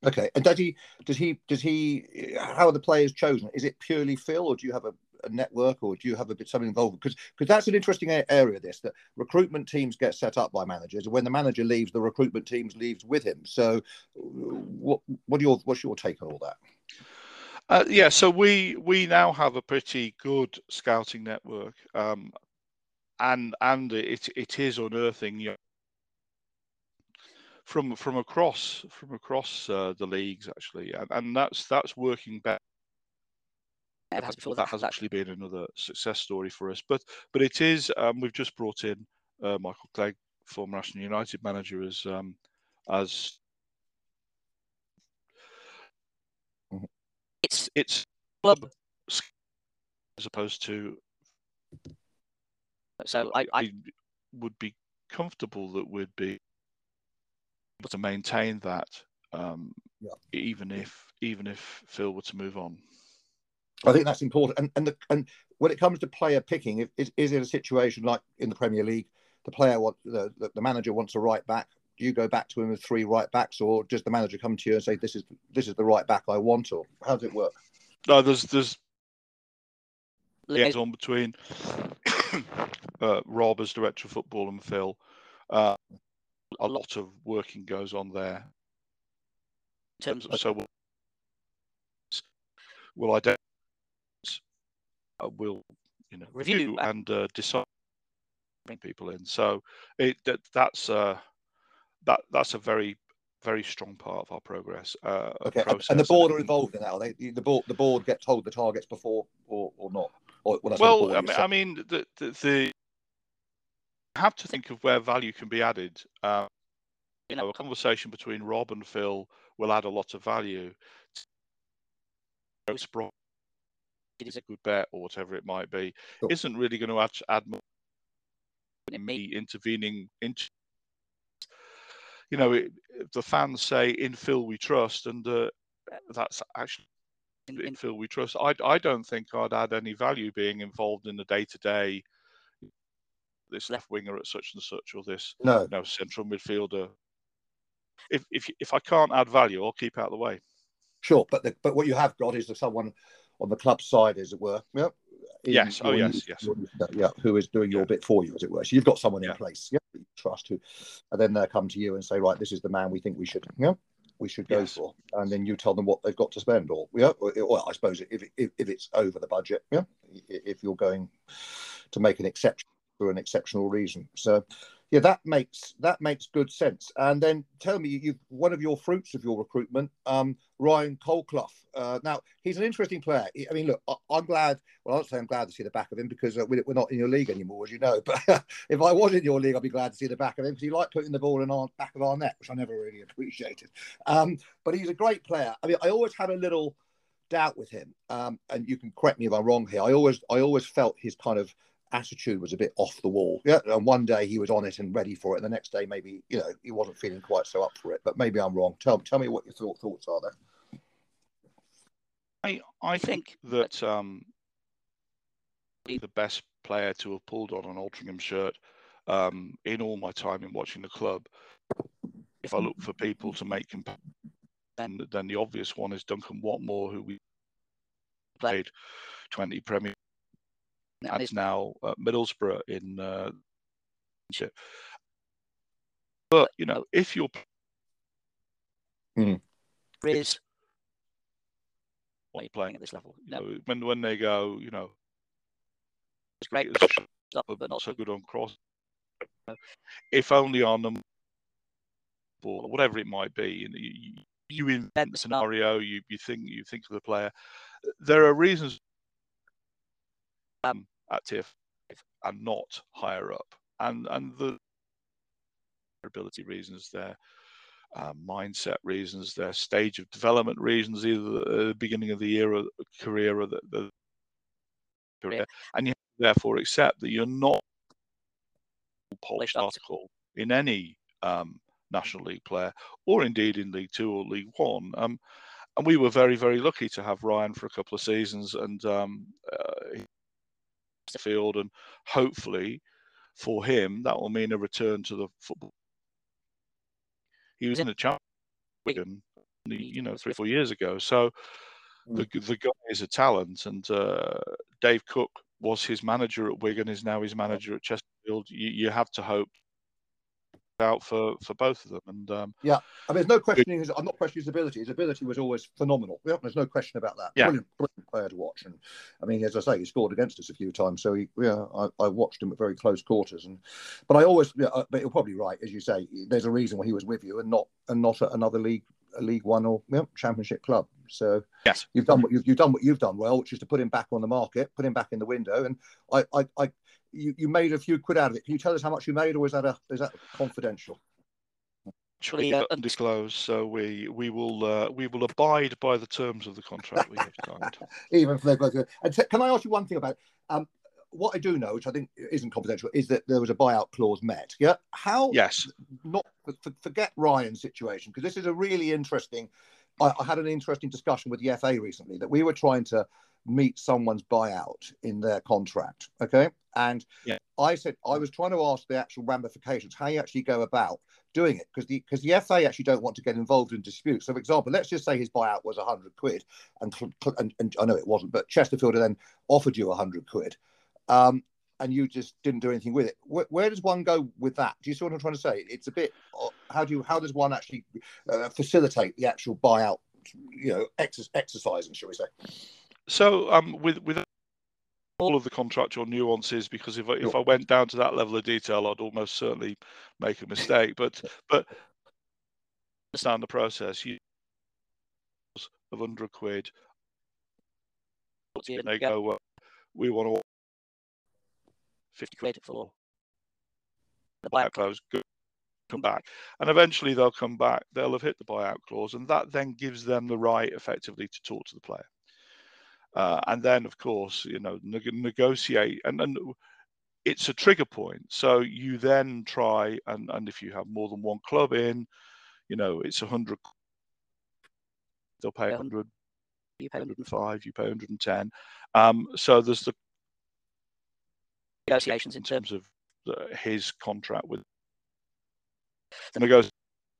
Okay, and does he does he does he how are the players chosen? Is it purely Phil, or do you have a, a network, or do you have a bit something involved? Because because that's an interesting area. This that recruitment teams get set up by managers, and when the manager leaves, the recruitment teams leaves with him. So, what what your what's your take on all that? Uh, yeah, so we we now have a pretty good scouting network, um, and and it it is unearthing you know, from from across from across uh, the leagues actually, and, and that's that's working better. That has, that has actually been another success story for us, but but it is. Um, we've just brought in uh, Michael Clegg, former National United manager, as um, as it's it's club as opposed to. So I, I would be comfortable that we'd be able to maintain that, um, yeah. even if even if Phil were to move on. I think that's important. And and the, and when it comes to player picking, if, is, is it a situation like in the Premier League, the player want the, the manager wants a right back? Do you go back to him with three right backs, or does the manager come to you and say this is this is the right back I want, or how does it work? No, there's there's liaison between [coughs] uh, Rob as director of football and Phil. Uh, a lot of working goes on there. In terms of, so we'll, we'll identify, uh, we'll you know review and uh, decide bring people in. So it that, that's uh, that that's a very very strong part of our progress. Uh, okay, and the board are involved in that. Are they, the board the board get told the targets before or, or not. Or, well, well I mean, I mean the, the, the have to think of where value can be added. Um, you know, a conversation between Rob and Phil will add a lot of value. It is a good bet, or whatever it might be, sure. isn't really going to add, add more me intervening into. You know, it, the fans say in Phil we trust, and uh, that's actually in, in Phil we trust. I I don't think I'd add any value being involved in the day to day this left winger at such and such or this no. you know, central midfielder. If if if I can't add value, I'll keep out of the way. Sure, but the, but what you have got is someone on the club side, as it were. Yeah. yes. Oh, yes. Yes. Uh, yeah. Who is doing your bit for you, as it were. So you've got someone yeah. in place. Yeah. You trust who, and then they come to you and say, right, this is the man we think we should. Yeah. We should go yes. for, and then you tell them what they've got to spend, or yeah, or I suppose if, if if it's over the budget, yeah, if you're going to make an exception for an exceptional reason. So, yeah, that makes that makes good sense. And then tell me, you one of your fruits of your recruitment, um, Ryan Colclough. Uh, now he's an interesting player. I mean, look, I, am glad. Well, I'll say I'm glad to see the back of him because uh, we're not in your league anymore, as you know. But [laughs] if I was in your league, I'd be glad to see the back of him because he liked putting the ball in our back of our net, which I never really appreciated. Um, but he's a great player. I mean, I always had a little doubt with him, um, and you can correct me if I'm wrong here. I always, I always felt his kind of attitude was a bit off the wall. Yeah, and one day he was on it and ready for it, and the next day maybe you know he wasn't feeling quite so up for it. But maybe I'm wrong. Tell tell me what your thought, thoughts are there. I I think that um, the best player to have pulled on an Altrincham shirt um, in all my time in watching the club. If I look for people to make then then the obvious one is Duncan Watmore, who we played 20 Premier and is now at Middlesbrough in uh, but you know if you're mm. is why you playing at this level. you know when when they go you know it's great. it's but not so good. on cross. If only on them or whatever it might be you, you, you invent the scenario you, you think you think of the player. There are reasons um, at tier five and not higher up. And and the ability reasons, their uh, mindset reasons, their stage of development reasons, either the beginning of the year or career or the, the career, and you therefore accept that you're not polished article in any um, National League player, or indeed in League Two or League One. Um, and we were very, very lucky to have Ryan for a couple of seasons and um, uh, the field, and hopefully for him that will mean a return to the football. He was in a champion, you know, three, four years ago. So mm. the the guy is a talent, and uh, Dave Cook was his manager at Wigan, is now his manager at Chesterfield. You, you have to hope out for for both of them. And um, yeah, I mean, there's no questioning. His, I'm not questioning his ability. His ability was always phenomenal. Yeah, there's no question about that. Yeah. Brilliant, brilliant player to watch. And I mean, as I say, he scored against us a few times. So he, yeah, I, I watched him at very close quarters. And but I always, yeah, uh, but you're probably right, as you say. There's a reason why he was with you and not and not at another league. A League One or Championship club. So yes, you've done what you've, you've done what you've done well, which is to put him back on the market, put him back in the window. And I, I, I you, you made a few quid out of it. Can you tell us how much you made, or is that a is that confidential? actually uh, undisclosed, so we we will uh, we will abide by the terms of the contract we have signed. [laughs] Even for their And t- can I ask you one thing about um, what I do know, which I think isn't confidential, is that there was a buyout clause met. Yeah, how? Yes. Not forget Ryan's situation because this is a really interesting. I, I had an interesting discussion with the FA recently that we were trying to meet someone's buyout in their contract. Okay. And yeah. I said, I was trying to ask the actual ramifications, how you actually go about doing it, because the because the FA actually don't want to get involved in disputes. So, for example, let's just say his buyout was hundred quid, and, and, and I know it wasn't, but Chesterfield then offered you hundred quid, um, and you just didn't do anything with it. Where, where, does one go with that? Do you see what I'm trying to say? It's a bit. Uh, how do you? How does one actually uh, facilitate the actual buyout? You know, ex- exercising, shall we say? So, um, with with all of the contractual nuances because if I, if I went down to that level of detail, I'd almost certainly make a mistake. But but understand the process. You of hundred quid, they go. Well, we want to fifty quid for the buyout clause. Come back, and eventually they'll come back. They'll have hit the buyout clause, and that then gives them the right, effectively, to talk to the player. Uh, and then, of course, you know, negotiate and, and it's a trigger point. So you then try and, and if you have more than one club in, you know, it's a hundred. They'll pay a hundred. You pay 105. You pay 110. Um, so there's the negotiations in terms of the, his contract with the negotiations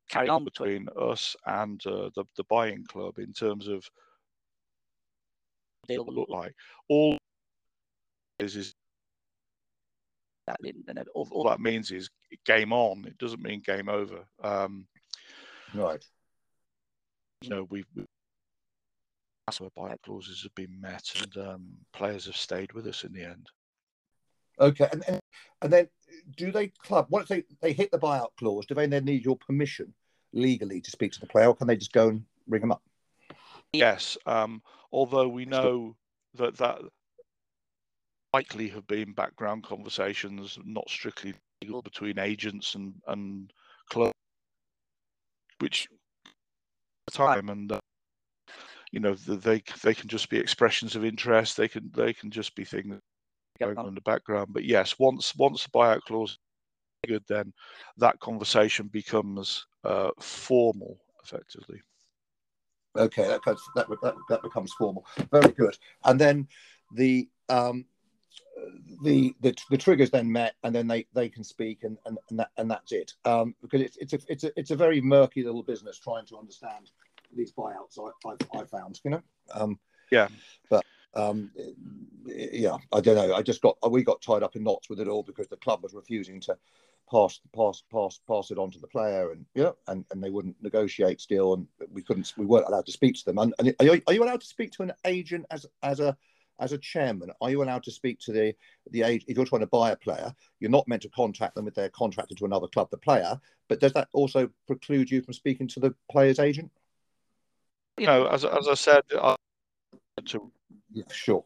carry on between us and uh, the the buying club in terms of will look like. All is is that all, all that means is game on. It doesn't mean game over. Um, right. You know, we've, we've that's where buyout clauses have been met, and um, players have stayed with us in the end. Okay, and, and and then do they club once they they hit the buyout clause? Do they then need your permission legally to speak to the player, or can they just go and ring them up? Yes, um, although we know that that likely have been background conversations, not strictly legal, between agents and and clubs, which time and uh, you know they they can just be expressions of interest. They can they can just be things going on in the background. But yes, once once the buyout clause is good, then that conversation becomes uh, formal effectively. Okay, that, comes, that, that, that becomes formal. Very good. And then the um, the, the the triggers then met, and then they, they can speak, and, and, and that and that's it. Um, because it's it's a it's a it's a very murky little business trying to understand these buyouts. I I, I found, you know. Um, yeah. But um, yeah, I don't know. I just got we got tied up in knots with it all because the club was refusing to pass pass pass pass it on to the player and yeah and, and they wouldn't negotiate still and we couldn't we weren't allowed to speak to them. And, and are, you, are you allowed to speak to an agent as as a as a chairman? Are you allowed to speak to the the age if you're trying to buy a player you're not meant to contact them if they're contracted to another club the player but does that also preclude you from speaking to the player's agent? You know as, as i said I, to yeah, sure.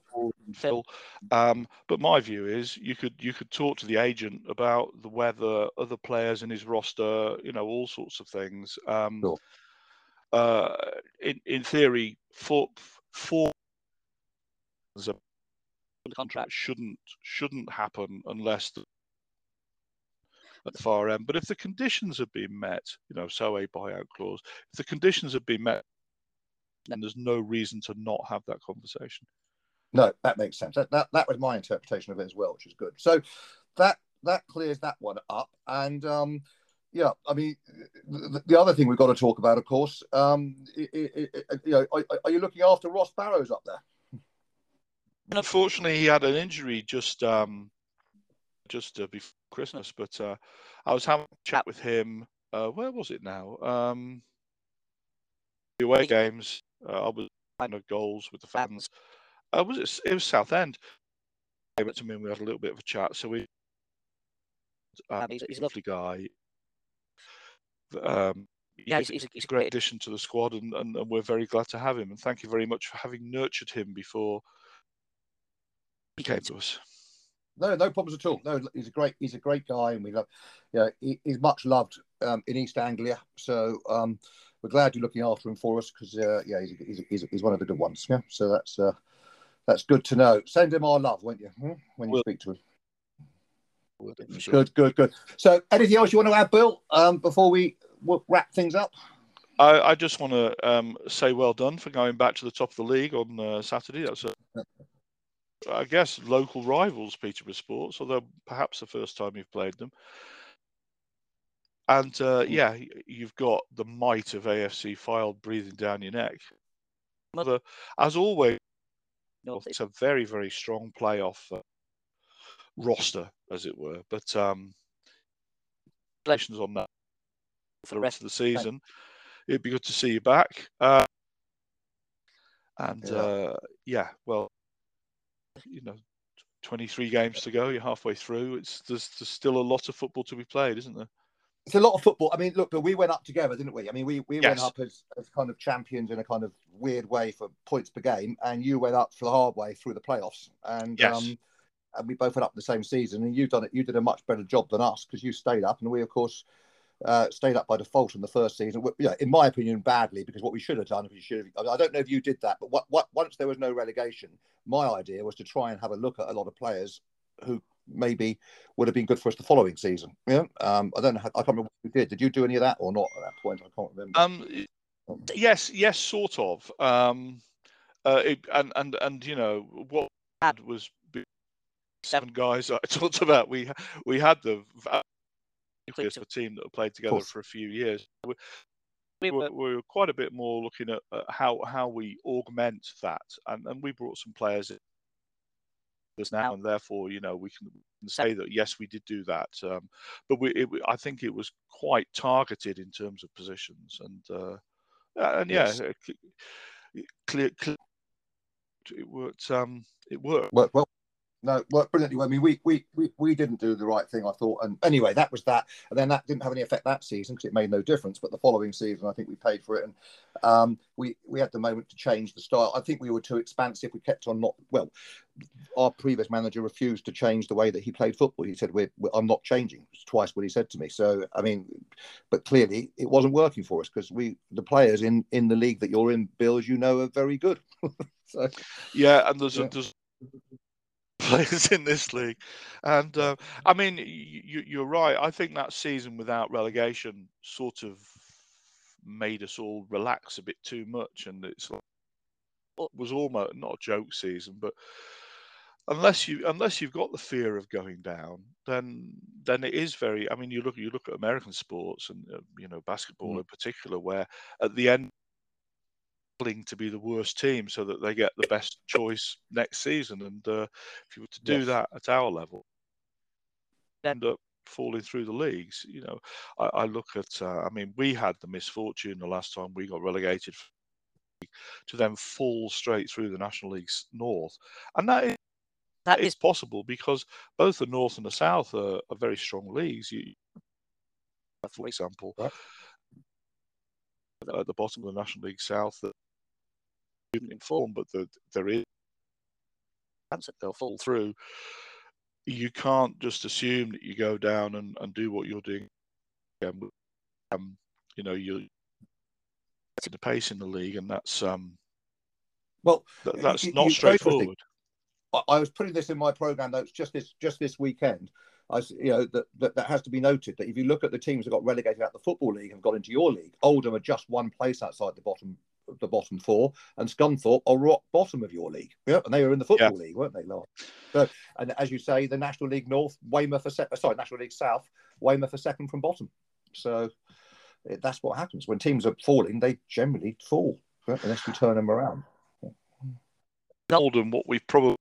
Phil. Um, but my view is you could you could talk to the agent about the weather, other players in his roster, you know, all sorts of things. Um, sure. uh, in in theory, for for the contract shouldn't shouldn't happen unless the, at the far end. But if the conditions have been met, you know, so a buyout clause, if the conditions have been met, then there's no reason to not have that conversation. No, that makes sense. That, that that was my interpretation of it as well, which is good. So that that clears that one up. And um, yeah, I mean, the, the, other thing we've got to talk about, of course, um, it, it, it, you know, are, are, you looking after Ross Barrows up there? Unfortunately, he had an injury just um, just uh, before Christmas, but uh, I was having a chat with him. Uh, where was it now? Um, the away games. Uh, I was kind of goals with the fans. Uh, was it? It was Southend. Came up to me and we had a little bit of a chat. So we. Um, he's, he's, a lovely guy. Um, yeah, he's, he's, a, he's, a, great addition to the squad, and, and, and, we're very glad to have him. And thank you very much for having nurtured him before he came to us. No, no problems at all. No, he's a great, he's a great guy, and we love. Yeah, he, he's much loved um, in East Anglia. So um, we're glad you're looking after him for us because uh, yeah, he's, he's, he's, he's, one of the good ones. Yeah, so that's uh, that's good to know. Send him our love, won't you, hmm? when you we'll, speak to him? We'll sure. Good, good, good. So, anything else you want to add, Bill, um, before we wrap things up? I, I just want to um, say well done for going back to the top of the league on uh, Saturday. That's a, I guess, local rivals, Peterborough Sports, although perhaps the first time you've played them. And uh, yeah, you've got the might of AFC Fylde breathing down your neck. As always, it's a very, very strong playoff uh, roster, as it were. But um, congratulations on that for the rest of the season. It'd be good to see you back. Uh, and yeah. Uh, yeah, well, you know, 23 games to go. You're halfway through. It's there's, there's still a lot of football to be played, isn't there? It's a lot of football. I mean, look, but we went up together, didn't we? I mean, we, we yes. went up as, as kind of champions in a kind of weird way for points per game, and you went up for the hard way through the playoffs. And yes. um, and we both went up the same season, and you've done it. You did a much better job than us because you stayed up, and we, of course, uh, stayed up by default in the first season. Yeah, in my opinion, badly because what we should have done, if we should have, I, mean, I don't know if you did that, but what, what once there was no relegation, my idea was to try and have a look at a lot of players who maybe would have been good for us the following season. Yeah, um, I don't know. How, I can't remember what you did. Did you do any of that or not at that point? I can't remember. Um, yes, yes, sort of. Um, uh, it, and and and you know what had was seven guys I [laughs] talked about. We we had the nucleus of a team that have played together for a few years. We, we were, we were quite a bit more looking at, at how how we augment that, and, and we brought some players us now, and therefore, you know, we can say that yes, we did do that. Um, but we, it, I think it was quite targeted in terms of positions, and uh, and yeah, yes. clear, clear, it worked. Um, it worked. Well, well, no, worked brilliantly. I mean, we, we we we didn't do the right thing, I thought. And anyway, that was that. And then that didn't have any effect that season because it made no difference. But the following season, I think we paid for it, and um, we we had the moment to change the style. I think we were too expansive. We kept on not well. Our previous manager refused to change the way that he played football. He said, we're, we're "I'm not changing." It's twice what he said to me. So I mean, but clearly it wasn't working for us because we the players in in the league that you're in, Bill, as you know, are very good. [laughs] so yeah, and there's yeah. A, there's players in this league. And uh, I mean, you, are right. I think that season without relegation sort of made us all relax a bit too much, and it's like, it was almost not a joke season, but unless you unless you've got the fear of going down, then then it is very. I mean, you look you look at American sports and uh, you know basketball mm. in particular, where at the end to be the worst team so that they get the best choice next season. And uh, if you were to do yes. that at our level, end up falling through the leagues. You know, I, I look at. Uh, I mean, we had the misfortune the last time we got relegated to then fall straight through the National League's North, and that is. That is possible because both the North and the South are, are very strong leagues. You, for example, right. at the bottom of the National League South, that in form, but the, there is chance that they'll fall through. You can't just assume that you go down and, and do what you're doing. Um, you know, you're at the pace in the league, and that's um, well, th- that's you, not you straightforward. I was putting this in my program notes just this just this weekend I, you know, that, that, that has to be noted that if you look at the teams that got relegated out of the Football League and got into your league, Oldham are just one place outside the bottom the bottom four, and Scunthorpe are rock bottom of your league. Yeah, and they were in the Football yeah. League, weren't they, last? So, and as you say, the National League North, Weymouth for second, sorry, National League South, Weymouth for second from bottom. So it, that's what happens. When teams are falling, they generally fall unless you turn them around. Oldham, what we've probably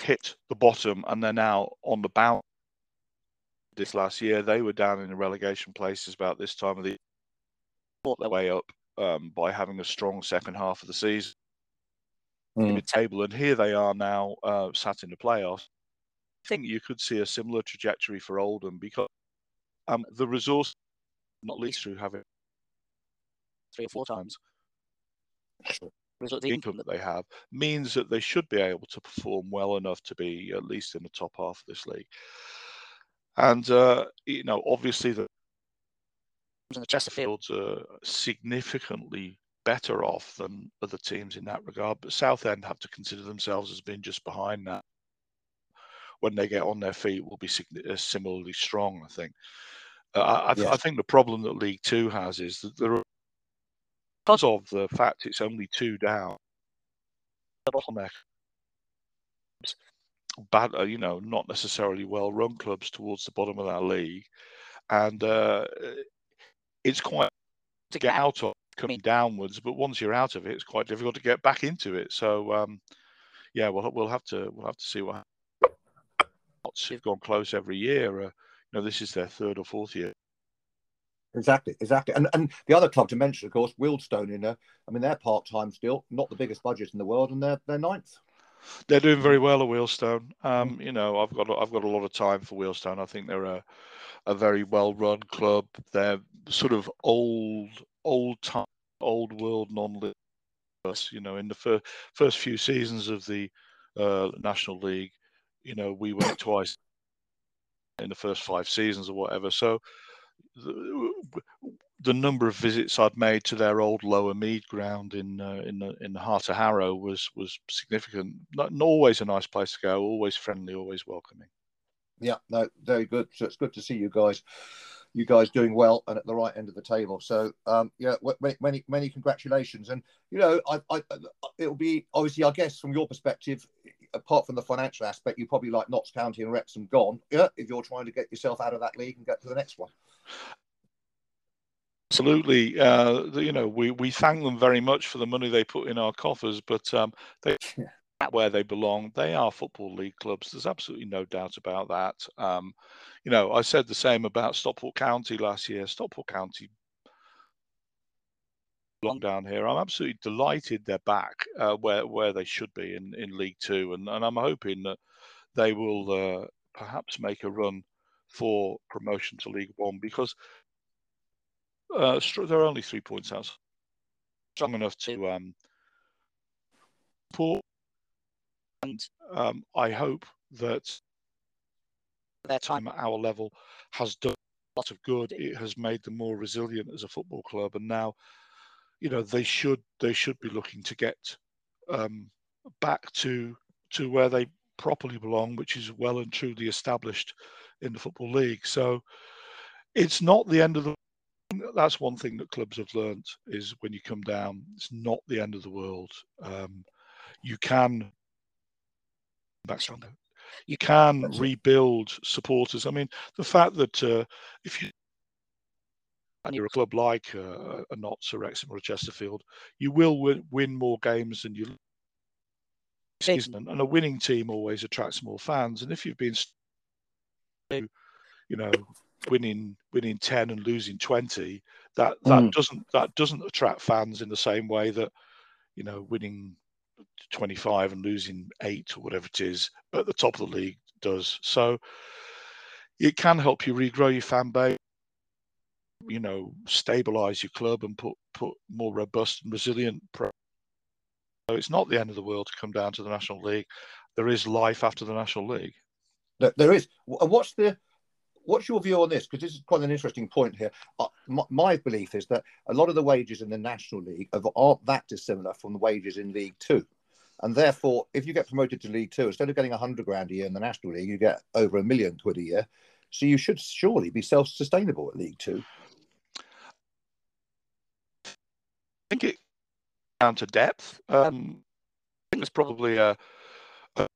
hit the bottom and they're now on the bounce this last year. They were down in the relegation places about this time of the fought their way up um, by having a strong second half of the season mm. the table, and here they are now uh, sat in the playoffs. I think you could see a similar trajectory for Oldham because um, the resource, not least through having three or four times the income that they have, means that they should be able to perform well enough to be at least in the top half of this league. And uh, you know, obviously the and the Chesterfields are significantly better off than other teams in that regard. But Southend have to consider themselves as being just behind that. When they get on their feet, will be uh, similarly strong. I think. Uh, I, yes. I, think the problem that League Two has is that there are, because of the fact it's only two down, the bottleneck bad, uh, you know, not necessarily well run clubs towards the bottom of that league. And uh, it's quite to get out of coming downwards, but once you're out of it, it's quite difficult to get back into it. So, um, yeah, we'll we'll have to we'll have to see what happens. They've gone close every year. Uh, you know, this is their third or fourth year. Exactly, exactly. And and the other club to mention, of course, Wealdstone. In there, I mean, they're part time still, not the biggest budget in the world, and they're they're ninth. They're doing very well at Wealdstone. Um, mm. you know, I've got I've got a lot of time for Wealdstone. I think they're a a very well run club. They're sort of old old time, old world non You know, in the fir- first few seasons of the uh, National League, you know, we went [coughs] twice in the first five seasons or whatever. So the, number of visits I'd made to their old Lower Mead ground in uh, in the in the heart of Harrow was was significant. Not, not always a nice place to go. Always friendly. Always welcoming. Yeah, no, very good. So it's good to see you guys, you guys doing well and at the right end of the table. So um, yeah, many many congratulations. And you know, I, I it'll be obviously, I guess, from your perspective, apart from the financial aspect, you probably like Notts County and Wrexham gone. Yeah, if you're trying to get yourself out of that league and get to the next one. Absolutely, uh, you know we, we thank them very much for the money they put in our coffers, but um, they [laughs] where they belong. They are football league clubs. There's absolutely no doubt about that. Um, you know, I said the same about Stockport County last year. Stockport County long down here. I'm absolutely delighted they're back uh, where where they should be in, in League Two, and, and I'm hoping that they will uh, perhaps make a run for promotion to League One because uh, they're only three points out, strong enough to um, pull and um, I hope that their time at our level has done a lot of good. It has made them more resilient as a football club, and now, you know, they should they should be looking to get um, back to to where they properly belong, which is well and truly established in the football league. So it's not the end of the. That's one thing that clubs have learned is when you come down, it's not the end of the world. Um, you can. You can rebuild supporters. I mean, the fact that uh, if you and you're a club like uh, a Notts, or Wrexham, or a Chesterfield, you will win, win more games than you season. And a winning team always attracts more fans. And if you've been, you know, winning winning ten and losing twenty, that that mm. doesn't that doesn't attract fans in the same way that you know winning 25 and losing eight or whatever it is at the top of the league does. So it can help you regrow your fan base, you know, stabilize your club and put put more robust and resilient. Pro- so it's not the end of the world to come down to the National League. There is life after the National League. There is. What's the what's your view on this? Because this is quite an interesting point here. Uh, my, my, belief is that a lot of the wages in the National League aren't that dissimilar from the wages in League Two. And therefore, if you get promoted to League Two, instead of getting 100 grand a year in the National League, you get over a million quid a year. So you should surely be self sustainable at League Two. I think it down to depth. Um, I think there's probably a, a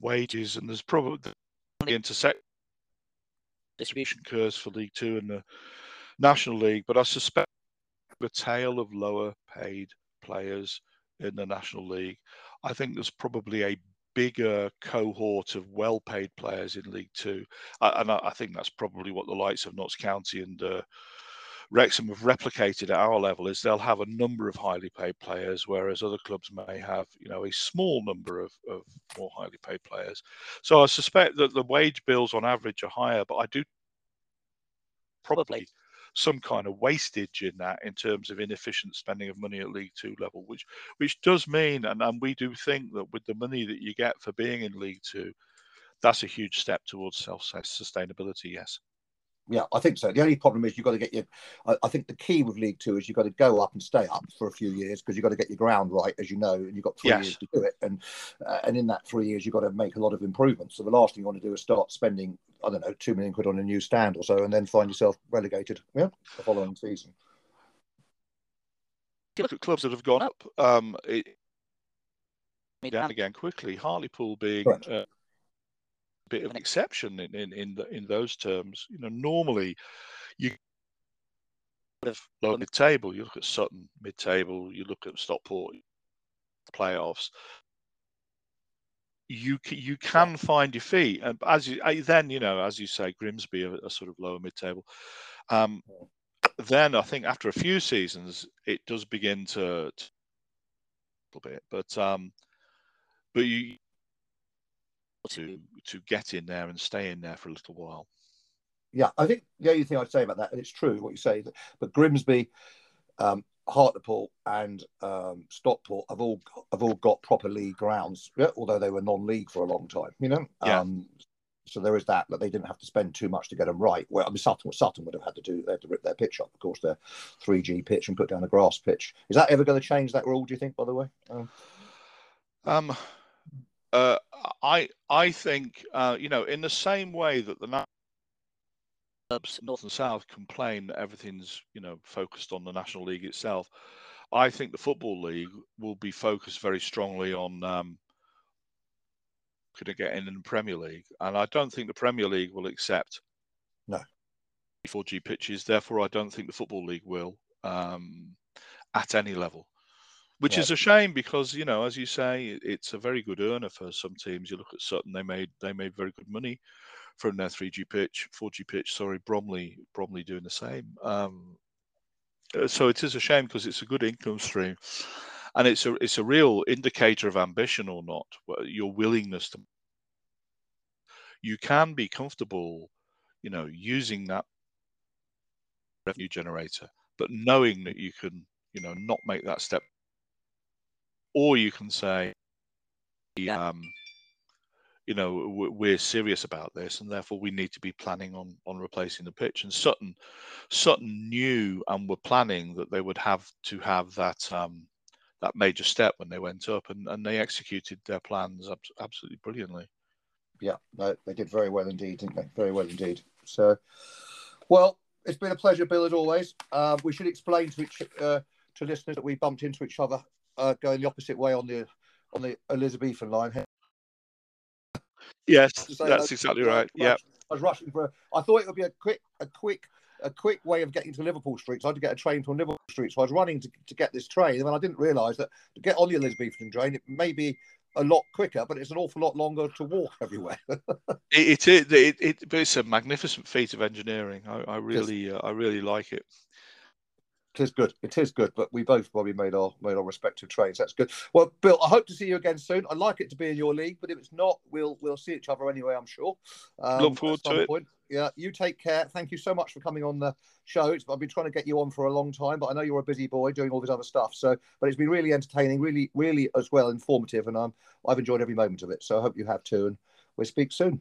wages and there's probably the intersect distribution curves for League Two and the National League, but I suspect the tail of lower paid players in the National League. I think there's probably a bigger cohort of well-paid players in League Two, and I, think that's probably what the likes of Notts County and uh, Wrexham have replicated at our level. Is they'll have a number of highly paid players, whereas other clubs may have, you know, a small number of, of more highly paid players. So I suspect that the wage bills on average are higher, but I do probably some kind of wastage in that in terms of inefficient spending of money at League Two level, which which does mean, and, and we do think that with the money that you get for being in League Two, that's a huge step towards self sustainability. Yes. Yeah, I think so. The only problem is you've got to get your. I, I, think the key with League Two is you've got to go up and stay up for a few years because you've got to get your ground right, as you know, and you've got three yes. years to do it. And uh, and in that three years, you've got to make a lot of improvements. So the last thing you want to do is start spending, I don't know, two million quid on a new stand or so, and then find yourself relegated. Yeah, the following season. Look at clubs that have gone up. Um, it, down again quickly. Hartlepool being. Uh, bit of an exception in in in, the, in those terms. You know, normally you low mid table. You look at Sutton mid table. You look at Stockport playoffs. You you can find your feet, and as you then you know as you say, Grimsby a, a sort of lower mid table. Um, then I think after a few seasons, it does begin to, to a little bit, but um, but you to to get in there and stay in there for a little while. Yeah, I think the only thing I'd say about that, and it's true what you say, but Grimsby, um, Hartlepool, and um, Stockport have all have all got proper league grounds, yeah, although they were non-league for a long time. You know, yeah. Um, so there is that that they didn't have to spend too much to get them right. Well, I mean, Sutton, Sutton would have had to do they had to rip their pitch up, of course, their 3G pitch and put down a grass pitch. Is that ever going to change that rule? Do you think? By the way. Um, um uh, I I think uh, you know in the same way that the clubs north and south complain that everything's you know focused on the national league itself. I think the football league will be focused very strongly on um, could it get in in the Premier League, and I don't think the Premier League will accept no 4G pitches. Therefore, I don't think the football league will um, at any level which yeah. is a shame because you know, as you say, it's a very good earner for some teams. You look at Sutton; they made they made very good money from their 3G pitch, 4G pitch. Sorry, Bromley Bromley doing the same. Um, uh, so it is a shame because it's a good income stream, and it's a it's a real indicator of ambition or not. Your willingness to you can be comfortable, you know, using that revenue generator, but knowing that you can, you know, not make that step or you can say, um, you know, we're serious about this, and therefore we need to be planning on on replacing the pitch. And Sutton, Sutton knew and were planning that they would have to have that um, that major step when they went up, and, and they executed their plans absolutely brilliantly. Yeah, no, they did very well indeed, didn't they? Very well indeed. So, well, it's been a pleasure, Bill, as always. Uh, we should explain to each uh, to listeners that we bumped into each other uh, going the opposite way on the on the Elizabethan line. Yes, that's exactly right. Yeah, I was rushing for. I thought it would be a quick, a quick, a quick way of getting to Liverpool Street. So I had to get a train from Liverpool Street. So I was running to, to get this train, and then I didn't realise that to get on the Elizabethan train, it may be a lot quicker, but it's an awful lot longer to walk everywhere. [laughs] it, it, it, it, it's a magnificent feat of engineering. I, I really, uh, I really like it it is good. It is good, but we both probably made our made our respective trades. That's good. Well, Bill, I hope to see you again soon. I'd like it to be in your league, but if it's not, we'll we'll see each other anyway. I'm sure. Um, Look forward to it. Point. Yeah, you take care. Thank you so much for coming on the show. I've been trying to get you on for a long time, but I know you're a busy boy doing all this other stuff. So, but it's been really entertaining, really, really as well informative, and um, I've enjoyed every moment of it. So I hope you have too, and we'll speak soon.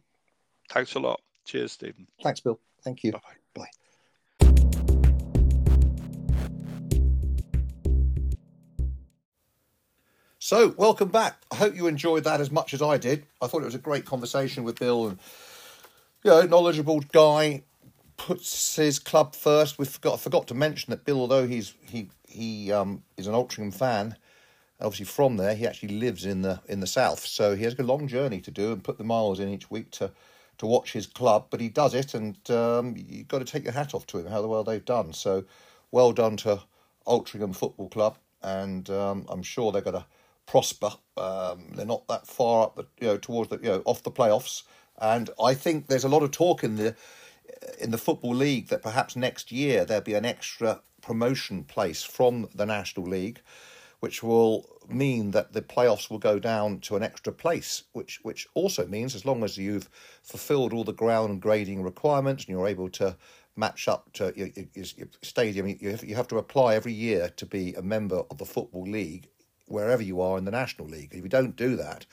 Thanks a lot. Cheers, Stephen. Thanks, Bill. Thank you. Bye-bye. So, welcome back. I hope you enjoyed that as much as I did. I thought it was a great conversation with Bill and, you know, knowledgeable guy, puts his club first. We forgot I forgot to mention that Bill, although he's he he um, is an Altrincham fan, obviously from there, he actually lives in the in the south, so he has a long journey to do and put the miles in each week to to watch his club. But he does it, and um, you've got to take your hat off to him how well they've done. So, well done to Altrincham Football Club, and um, I'm sure they're going to prosper. Um, they're not that far up, the, you know, towards the you know off the playoffs, and I think there's a lot of talk in the in the football league that perhaps next year there'll be an extra promotion place from the National League, which will mean that the playoffs will go down to an extra place, which which also means as long as you've fulfilled all the ground grading requirements and you're able to match up to your, your, your stadium, you have to apply every year to be a member of the football league wherever you are in the National League. If you don't do that,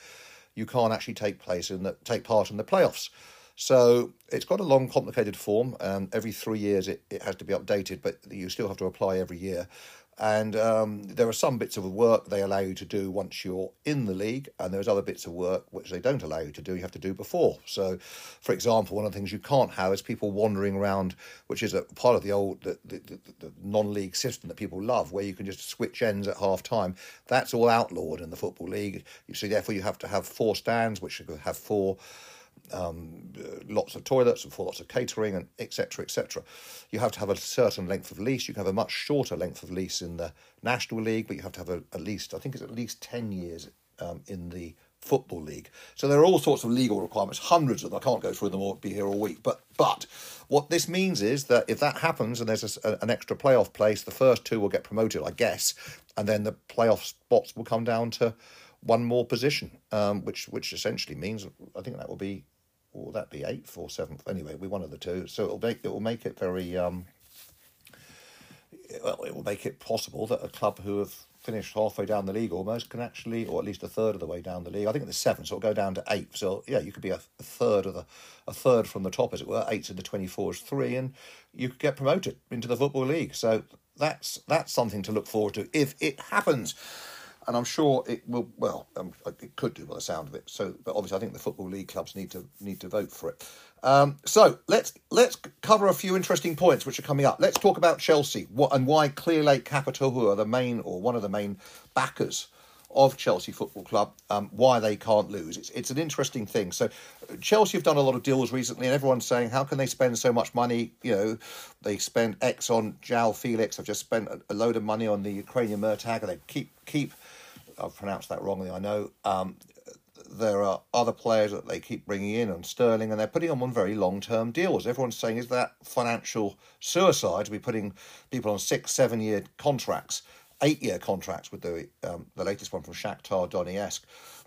you can't actually take place in the take part in the playoffs. So it's got a long, complicated form. Um, every three years it, it has to be updated, but you still have to apply every year. And um, there are some bits of work they allow you to do once you're in the league, and there's other bits of work which they don't allow you to do. You have to do before. So, for example, one of the things you can't have is people wandering around, which is a part of the old the, the, the, the non-league system that people love, where you can just switch ends at half time. That's all outlawed in the football league. You see, therefore, you have to have four stands, which have four um, lots of toilets and for lots of catering and etc etc. You have to have a certain length of lease. You can have a much shorter length of lease in the National League, but you have to have a, at least I think it's at least ten years um, in the Football League. So there are all sorts of legal requirements, hundreds of them. I can't go through them all, be here all week. But but what this means is that if that happens and there's a, an extra playoff place, the first two will get promoted, I guess, and then the playoff spots will come down to one more position, um, which which essentially means I think that will be will that be eighth or seventh? Anyway, we're one of the two. So it'll make it will make it very um, well, it will make it possible that a club who have finished halfway down the league almost can actually, or at least a third of the way down the league. I think it's seven, so it'll go down to eight. So yeah, you could be a, a third of the a third from the top, as it were. Eight in the twenty four is three, and you could get promoted into the football league. So that's that's something to look forward to if it happens and I'm sure it will. Well, um, it could do by the sound of it. So, but obviously, I think the football league clubs need to need to vote for it. Um, so let's let's cover a few interesting points which are coming up. Let's talk about Chelsea what, and why Clearlake Capital, who are the main or one of the main backers of Chelsea Football Club, um, why they can't lose. It's it's an interesting thing. So Chelsea have done a lot of deals recently, and everyone's saying, how can they spend so much money? You know, they spend X on João Felix. They've just spent a, a load of money on the Ukrainian Murtag, and they keep keep I've pronounced that wrongly, I know. Um, there are other players that they keep bringing in on Sterling, and they're putting on one very long term deals. Everyone's saying, is that financial suicide to be putting people on six, seven year contracts, eight year contracts with the um, the latest one from Shakhtar Donetsk?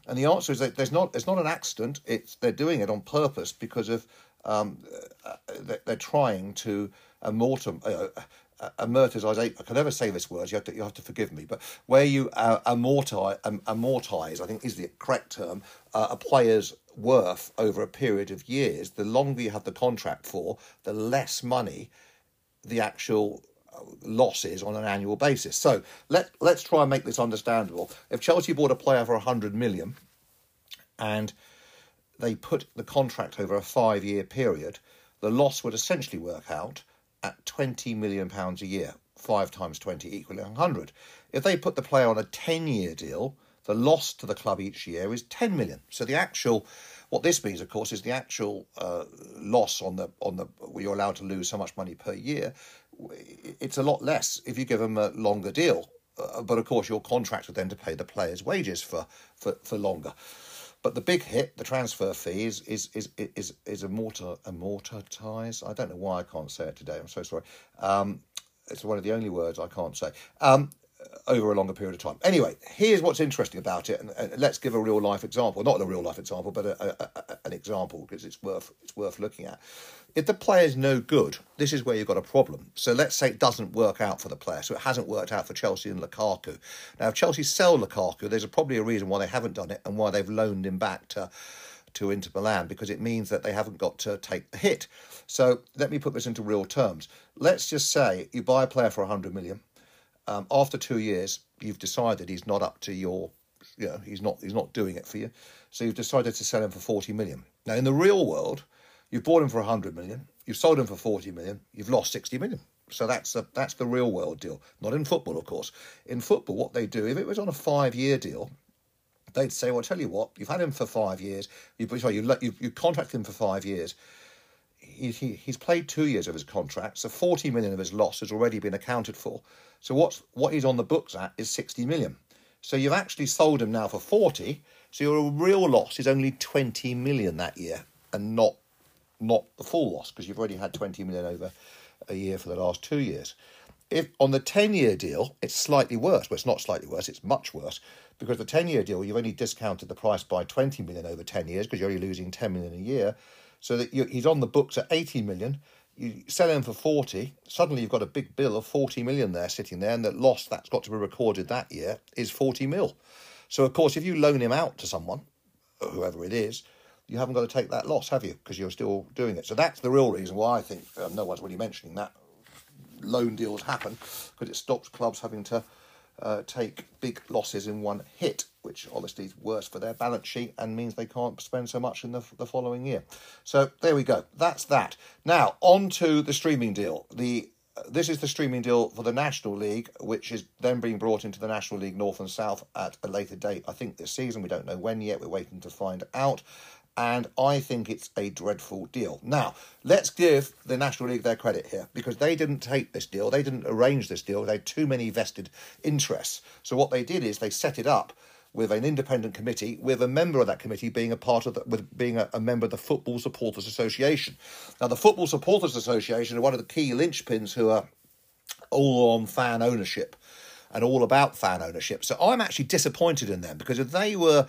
And the answer is that there's not. It's not an accident. It's they're doing it on purpose because of um, uh, they're trying to amortize. Uh, amortize. I can never say this word. You have to you have to forgive me. But where you uh, amortize, um, amortize, I think is the correct term, uh, a player's worth over a period of years. The longer you have the contract for, the less money the actual uh, losses on an annual basis. So let let's try and make this understandable. If Chelsea bought a player for hundred million, and they put the contract over a five year period, the loss would essentially work out at 20 million pounds a year. 5 times 20 equaling 100. If they put the player on a 10 year deal, the loss to the club each year is 10 million. So the actual what this means, of course, is the actual uh, loss on the on the where you're allowed to lose so much money per year. It's a lot less if you give them a longer deal. Uh, but of course, you're contracted then to pay the players' wages for for, for longer. But the big hit, the transfer fee, is is is is amorti- amortized. I don't know why I can't say it today. I'm so sorry. Um, it's one of the only words I can't say. Um, over a longer period of time. Anyway, here's what's interesting about it, and, and let's give a real life example. Not a real life example, but a, a, a, an example because it's worth it's worth looking at. If the player's no good, this is where you've got a problem. So let's say it doesn't work out for the player. So it hasn't worked out for Chelsea and Lukaku. Now, if Chelsea sell Lukaku, there's probably a reason why they haven't done it and why they've loaned him back to to Inter Milan because it means that they haven't got to take the hit. So let me put this into real terms. Let's just say you buy a player for 100 million um, after two years, you've decided he's not up to your you know he's not he's not doing it for you. So you've decided to sell him for forty million. Now in the real world, you've bought him for hundred million, you've sold him for forty million, you've lost sixty million. So that's a, that's the real world deal. Not in football, of course. In football, what they do, if it was on a five year deal, they'd say, "Well, tell you what, you've had him for five years. You sorry, you you, you contract him for five years." He, he, he's played two years of his contract, so 40 million of his loss has already been accounted for. So what's what he's on the books at is 60 million. So you've actually sold him now for 40. So your real loss is only 20 million that year, and not not the full loss because you've already had 20 million over a year for the last two years. If on the 10 year deal, it's slightly worse. Well, it's not slightly worse, it's much worse because the 10 year deal, you've only discounted the price by 20 million over 10 years because you're only losing 10 million a year. So that he's on the books at 80 million you sell him for 40, suddenly you've got a big bill of 40 million there sitting there, and the loss that's got to be recorded that year is 40 mil. So, of course, if you loan him out to someone, whoever it is, you haven't got to take that loss, have you? Because you're still doing it. So that's the real reason why I think um, no one's really mentioning that loan deals happen, because it stops clubs having to uh, take big losses in one hit, which obviously is worse for their balance sheet and means they can't spend so much in the, the following year. So there we go. That's that. Now on to the streaming deal. The this is the streaming deal for the National League, which is then being brought into the National League North and South at a later date. I think this season. We don't know when yet. We're waiting to find out and I think it's a dreadful deal. Now, let's give the National League their credit here because they didn't take this deal, they didn't arrange this deal, they had too many vested interests. So, what they did is they set it up with an independent committee, with a member of that committee being a part of the, with being a, a member of the Football Supporters Association. Now, the Football Supporters Association are one of the key linchpins who are all on fan ownership and all about fan ownership. So I'm actually disappointed in them because if they were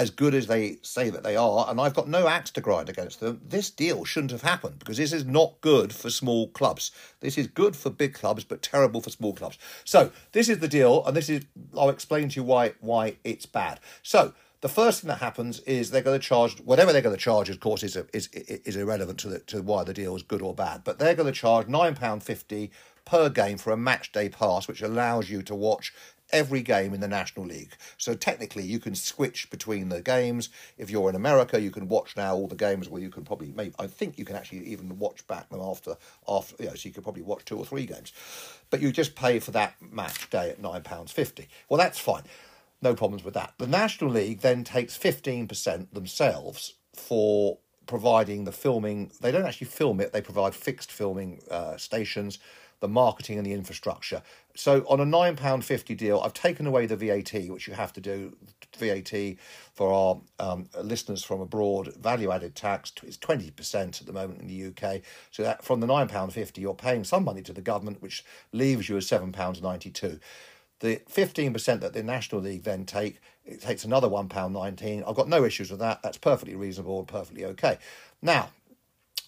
as good as they say that they are, and I've got no axe to grind against them, this deal shouldn't have happened because this is not good for small clubs. This is good for big clubs, but terrible for small clubs. So this is the deal, and this is I'll explain to you why why it's bad. So the first thing that happens is they're going to charge whatever they're going to charge. Of course, is is is irrelevant to the, to why the deal is good or bad. But they're going to charge nine pound fifty per game for a match day pass, which allows you to watch every game in the National League. So technically, you can switch between the games. If you're in America, you can watch now all the games. Well, you can probably, maybe, I think you can actually even watch back them after, after, you know, so you could probably watch two or three games. But you just pay for that match day at £9.50. Well, that's fine. No problems with that. The National League then takes 15% themselves for providing the filming. They don't actually film it, they provide fixed filming uh, stations the marketing and the infrastructure. So on a £9.50 deal, I've taken away the VAT, which you have to do, VAT for our um, listeners from abroad, value added tax is 20% at the moment in the UK. So that from the £9.50, you're paying some money to the government, which leaves you as £7.92. The 15% that the National League then take, it takes another £1.19. I've got no issues with that. That's perfectly reasonable and perfectly okay. Now,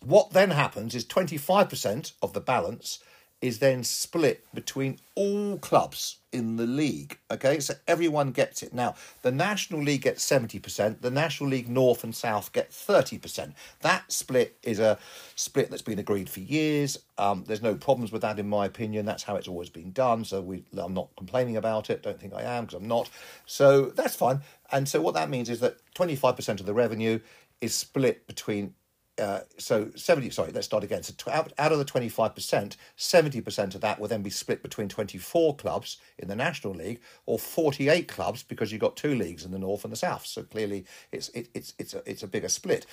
what then happens is 25% of the balance is then split between all clubs in the league. Okay, so everyone gets it. Now, the National League gets 70%, the National League North and South get 30%. That split is a split that's been agreed for years. Um, there's no problems with that, in my opinion. That's how it's always been done. So we, I'm not complaining about it. Don't think I am because I'm not. So that's fine. And so what that means is that 25% of the revenue is split between uh, so 70 sorry let's start again. So out, out of the 25% 70% of that will then be split between 24 clubs in the national league or 48 clubs because you've got two leagues in the north and the south. So clearly it's it, it's it's a, it's a bigger split.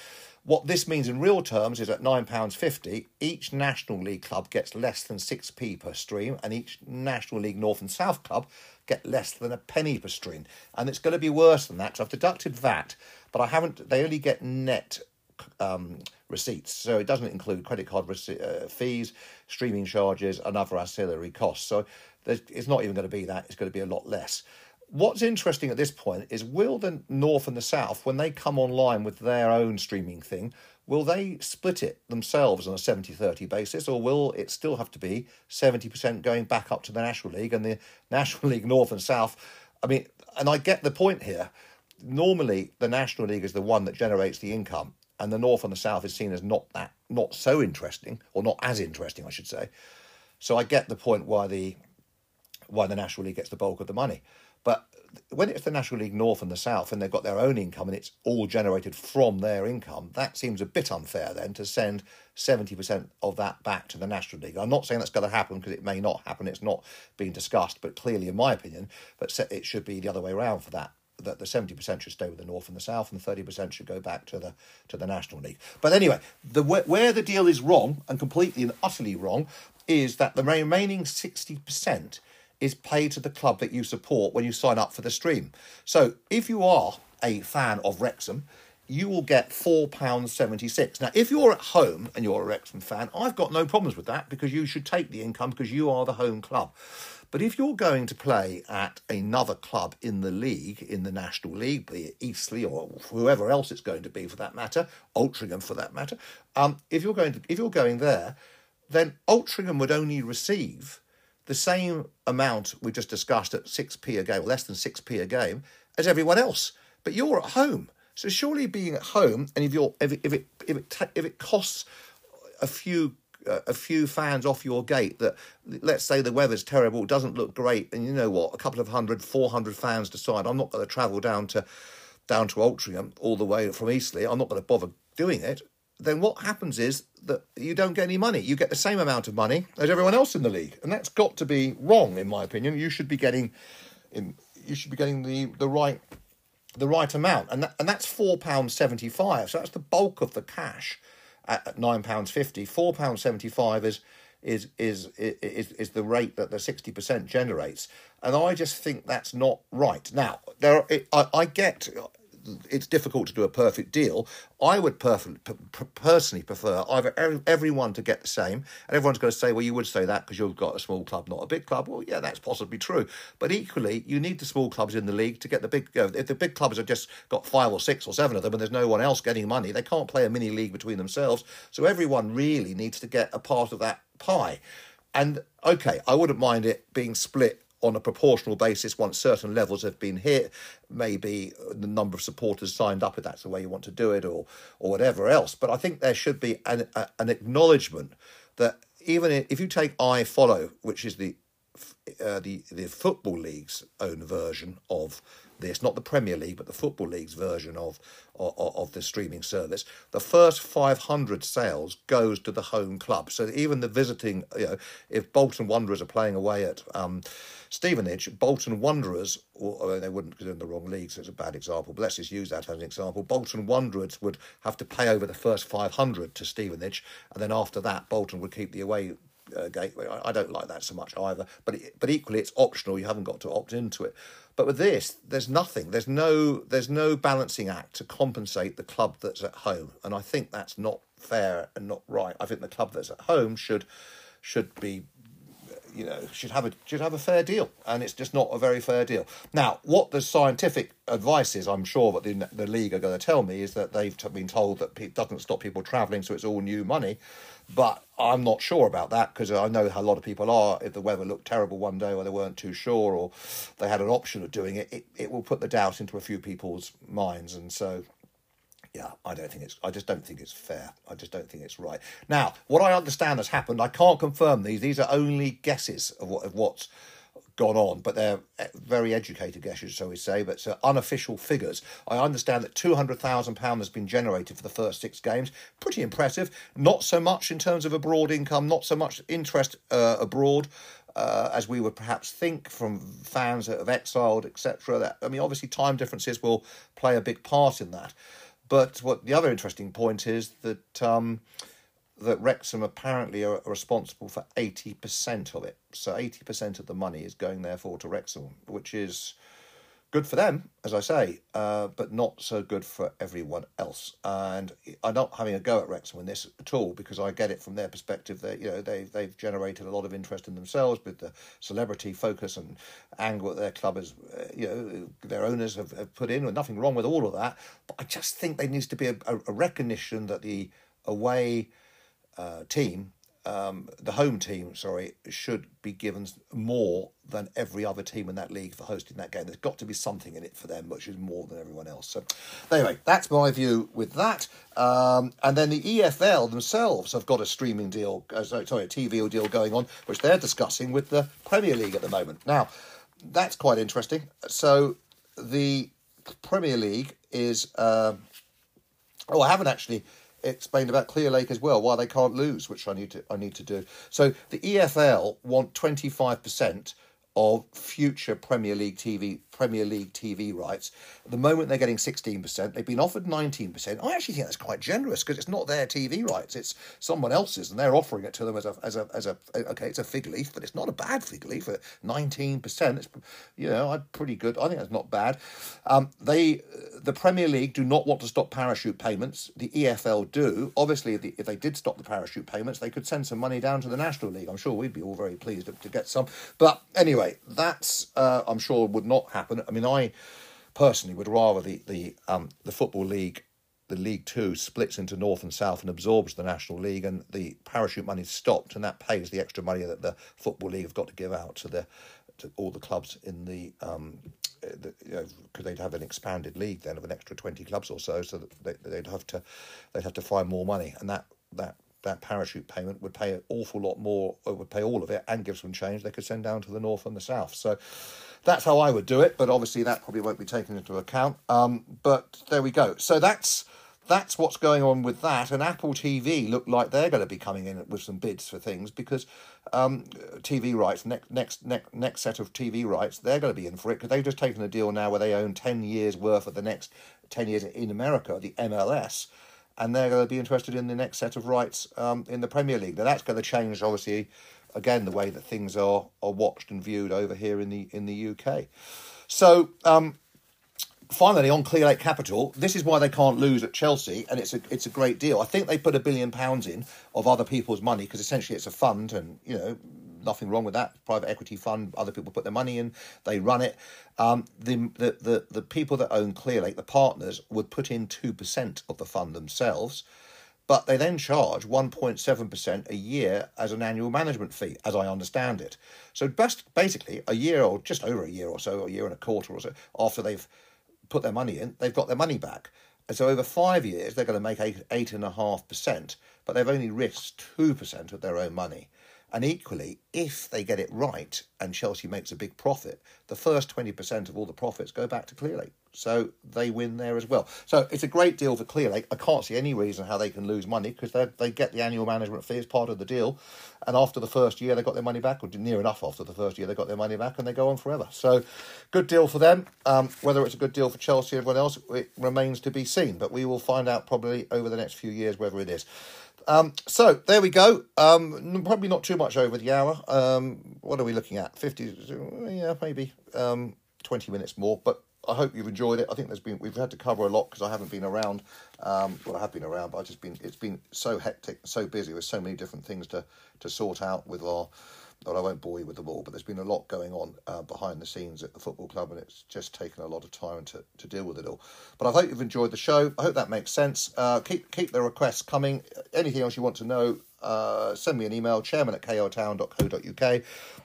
What this means in real terms is at £9.50 each national league club gets less than 6p per stream and each national league north and south club get less than a penny per stream. And it's going to be worse than that. So i've deducted that but i haven't they only get net um, receipts. So it doesn't include credit card rece- uh, fees, streaming charges, and other ancillary costs. So it's not even going to be that. It's going to be a lot less. What's interesting at this point is will the North and the South, when they come online with their own streaming thing, will they split it themselves on a 70 30 basis, or will it still have to be 70% going back up to the National League and the [laughs] National League North and South? I mean, and I get the point here. Normally, the National League is the one that generates the income and the north and the south is seen as not that not so interesting or not as interesting I should say. So I get the point why the why the National League gets the bulk of the money. But when it's the National League North and the South and they've got their own income and it's all generated from their income, that seems a bit unfair then to send 70% of that back to the National League. I'm not saying that's going to happen because it may not happen, it's not being discussed, but clearly, in my opinion, but it should be the other way around for that. That the seventy percent should stay with the North and the South, and the thirty percent should go back to the to the National League. But anyway, the where the deal is wrong and completely and utterly wrong is that the remaining sixty percent is paid to the club that you support when you sign up for the stream. So if you are a fan of Wrexham, you will get £4.76. Now, if you're at home and you're a Wrexham fan, I've got no problems with that because you should take the income because you are the home club. But if you're going to play at another club in the league, in the National League, be it Eastleigh or whoever else it's going to be for that matter, Altrincham for that matter, um, if you're going to if you're going there, then Altrincham would only receive the same amount we just discussed at 6p a game, less than 6p a game, as everyone else. But you're at home. So surely being at home, and if you're if it if it if it, if it costs a few a few fans off your gate that let's say the weather's terrible, doesn't look great, and you know what, a couple of hundred, four hundred fans decide I'm not going to travel down to down to Altrincham all the way from Eastleigh. I'm not going to bother doing it then what happens is that you don't get any money. You get the same amount of money as everyone else in the league, and that's got to be wrong, in my opinion. You should be getting, in, you should be getting the, the right, the right amount, and that, and that's four pounds seventy five. So that's the bulk of the cash at, nine pounds fifty. Four pounds seventy five is is is is is the rate that the sixty percent generates, and I just think that's not right. Now there, are, I, I get it's difficult to do a perfect deal. I would personally prefer either everyone to get the same, and everyone's going to say, well, you would say that because you've got a small club, not a big club. Well, yeah, that's possibly true. But equally, you need the small clubs in the league to get the big. You know, if the big clubs have just got five or six or seven of them, and there's no one else getting money, they can't play a mini league between themselves. So everyone really needs to get a part of that pie. And okay, I wouldn't mind it being split on a proportional basis once certain levels have been hit, maybe the number of supporters signed up if that's the way you want to do it, or or whatever else. But I think there should be an a, an acknowledgement that even if you take iFollow which is the uh, the the football league's own version of this, not the Premier League, but the Football League's version of, of, of the streaming service. The first 500 sales goes to the home club. So even the visiting, you know, if Bolton Wanderers are playing away at um, Stevenage, Bolton Wanderers, or they wouldn't because they're in the wrong league, so it's a bad example, but let's just use that as an example. Bolton Wanderers would have to pay over the first 500 to Stevenage, and then after that, Bolton would keep the away uh, gateway. I, I, don't like that so much either, but it, but equally, it's optional. You haven't got to opt into it. But with this, there's nothing. There's no there's no balancing act to compensate the club that's at home, and I think that's not fair and not right. I think the club that's at home should should be you know should have a should have a fair deal, and it's just not a very fair deal. Now, what the scientific advice is, I'm sure that the the league are going to tell me is that they've been told that it doesn't stop people travelling, so it's all new money. But I'm not sure about that because I know how a lot of people are. If the weather looked terrible one day, or they weren't too sure, or they had an option of doing it, it, it will put the doubt into a few people's minds, and so yeah, I don't think it's. I just don't think it's fair. I just don't think it's right. Now, what I understand has happened. I can't confirm these. These are only guesses of what of what's gone on, but they're eh, very educated guesses, so we say. But uh, unofficial figures. I understand that two hundred thousand pound has been generated for the first six games. Pretty impressive. Not so much in terms of abroad income. Not so much interest uh, abroad. Uh, as we would perhaps think from fans that have exiled, etc. I mean, obviously, time differences will play a big part in that. But what the other interesting point is that um, that Wrexham apparently are responsible for eighty percent of it. So eighty percent of the money is going therefore to Wrexham, which is good for them, as I say, uh, but not so good for everyone else. And I'm not having a go at Wrexham in this at all because I get it from their perspective. That you know they they've generated a lot of interest in themselves with the celebrity focus and angle that their club has, uh, you know, their owners have, have put in. And nothing wrong with all of that, but I just think there needs to be a, a recognition that the away uh, team um, the home team, sorry, should be given more than every other team in that league for hosting that game. There's got to be something in it for them, which is more than everyone else. So, anyway, that's my view with that. Um, and then the EFL themselves have got a streaming deal, uh, sorry, a TV deal going on, which they're discussing with the Premier League at the moment. Now, that's quite interesting. So the Premier League is. Um, oh, I haven't actually explained about Clearlake as well, why they can't lose, which I need to I need to do. So the EFL want twenty five percent of future Premier League TV Premier League TV rights. At the moment, they're getting 16%. They've been offered 19%. I actually think that's quite generous because it's not their TV rights, it's someone else's, and they're offering it to them as a, as a, as a, okay, it's a fig leaf, but it's not a bad fig leaf at 19%. It's, you know, pretty good. I think that's not bad. Um, they, the Premier League do not want to stop parachute payments. The EFL do. Obviously, if, the, if they did stop the parachute payments, they could send some money down to the National League. I'm sure we'd be all very pleased to, to get some. But anyway, that's, uh, I'm sure, would not happen happen. I mean, I personally would rather the the um, the football league, the League Two, splits into North and South and absorbs the National League, and the parachute money is stopped, and that pays the extra money that the football league have got to give out to the to all the clubs in the. Um, because you know, they'd have an expanded league then of an extra twenty clubs or so, so that they, they'd have to they'd have to find more money, and that that that parachute payment would pay an awful lot more, or would pay all of it and give some change they could send down to the north and the south. So that's how I would do it, but obviously that probably won't be taken into account. Um, but there we go. So that's that's what's going on with that. And Apple TV look like they're going to be coming in with some bids for things because um, TV rights, next next next next set of TV rights, they're going to be in for it because they've just taken a deal now where they own ten years worth of the next ten years in America, the MLS. And they're going to be interested in the next set of rights um, in the Premier League. Now that's going to change, obviously, again the way that things are are watched and viewed over here in the in the UK. So um, finally on Clearlake Capital, this is why they can't lose at Chelsea, and it's a it's a great deal. I think they put a billion pounds in of other people's money because essentially it's a fund, and you know nothing wrong with that. Private equity fund, other people put their money in, they run it. Um, the, the the the people that own Clearlake, the partners, would put in two percent of the fund themselves but they then charge 1.7% a year as an annual management fee, as I understand it. So best, basically, a year or just over a year or so, a year and a quarter or so, after they've put their money in, they've got their money back. And so over five years, they're going to make eight, eight and a half percent, but they've only risked 2% of their own money. And equally, if they get it right and Chelsea makes a big profit, the first 20% of all the profits go back to Clearlake. So they win there as well. So it's a great deal for Clearlake. I can't see any reason how they can lose money because they they get the annual management fee as part of the deal, and after the first year they got their money back, or near enough after the first year they got their money back, and they go on forever. So good deal for them. Um, whether it's a good deal for Chelsea or everyone else, it remains to be seen. But we will find out probably over the next few years whether it is. Um, so there we go. Um, probably not too much over the hour. Um, what are we looking at? Fifty? Yeah, maybe um, twenty minutes more. But I hope you've enjoyed it. I think there's been we've had to cover a lot because I haven't been around. Um, well, I have been around, but I've just been it's been so hectic, so busy with so many different things to to sort out with our. Well, I won't bore you with them all, but there's been a lot going on uh, behind the scenes at the football club, and it's just taken a lot of time to, to deal with it all. But I hope you've enjoyed the show. I hope that makes sense. Uh, keep keep the requests coming. Anything else you want to know, uh, send me an email, chairman at kltown.co.uk.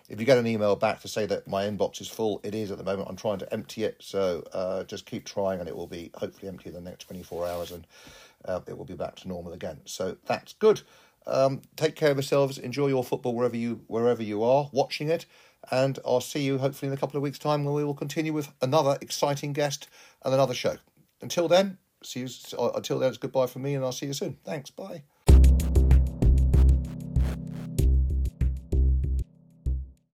If you get an email back to say that my inbox is full, it is at the moment. I'm trying to empty it, so uh, just keep trying, and it will be hopefully empty in the next 24 hours, and uh, it will be back to normal again. So that's good. Um, take care of yourselves. Enjoy your football wherever you wherever you are watching it, and I'll see you hopefully in a couple of weeks' time when we will continue with another exciting guest and another show. Until then, see you. Uh, until then, it's goodbye from me, and I'll see you soon. Thanks. Bye.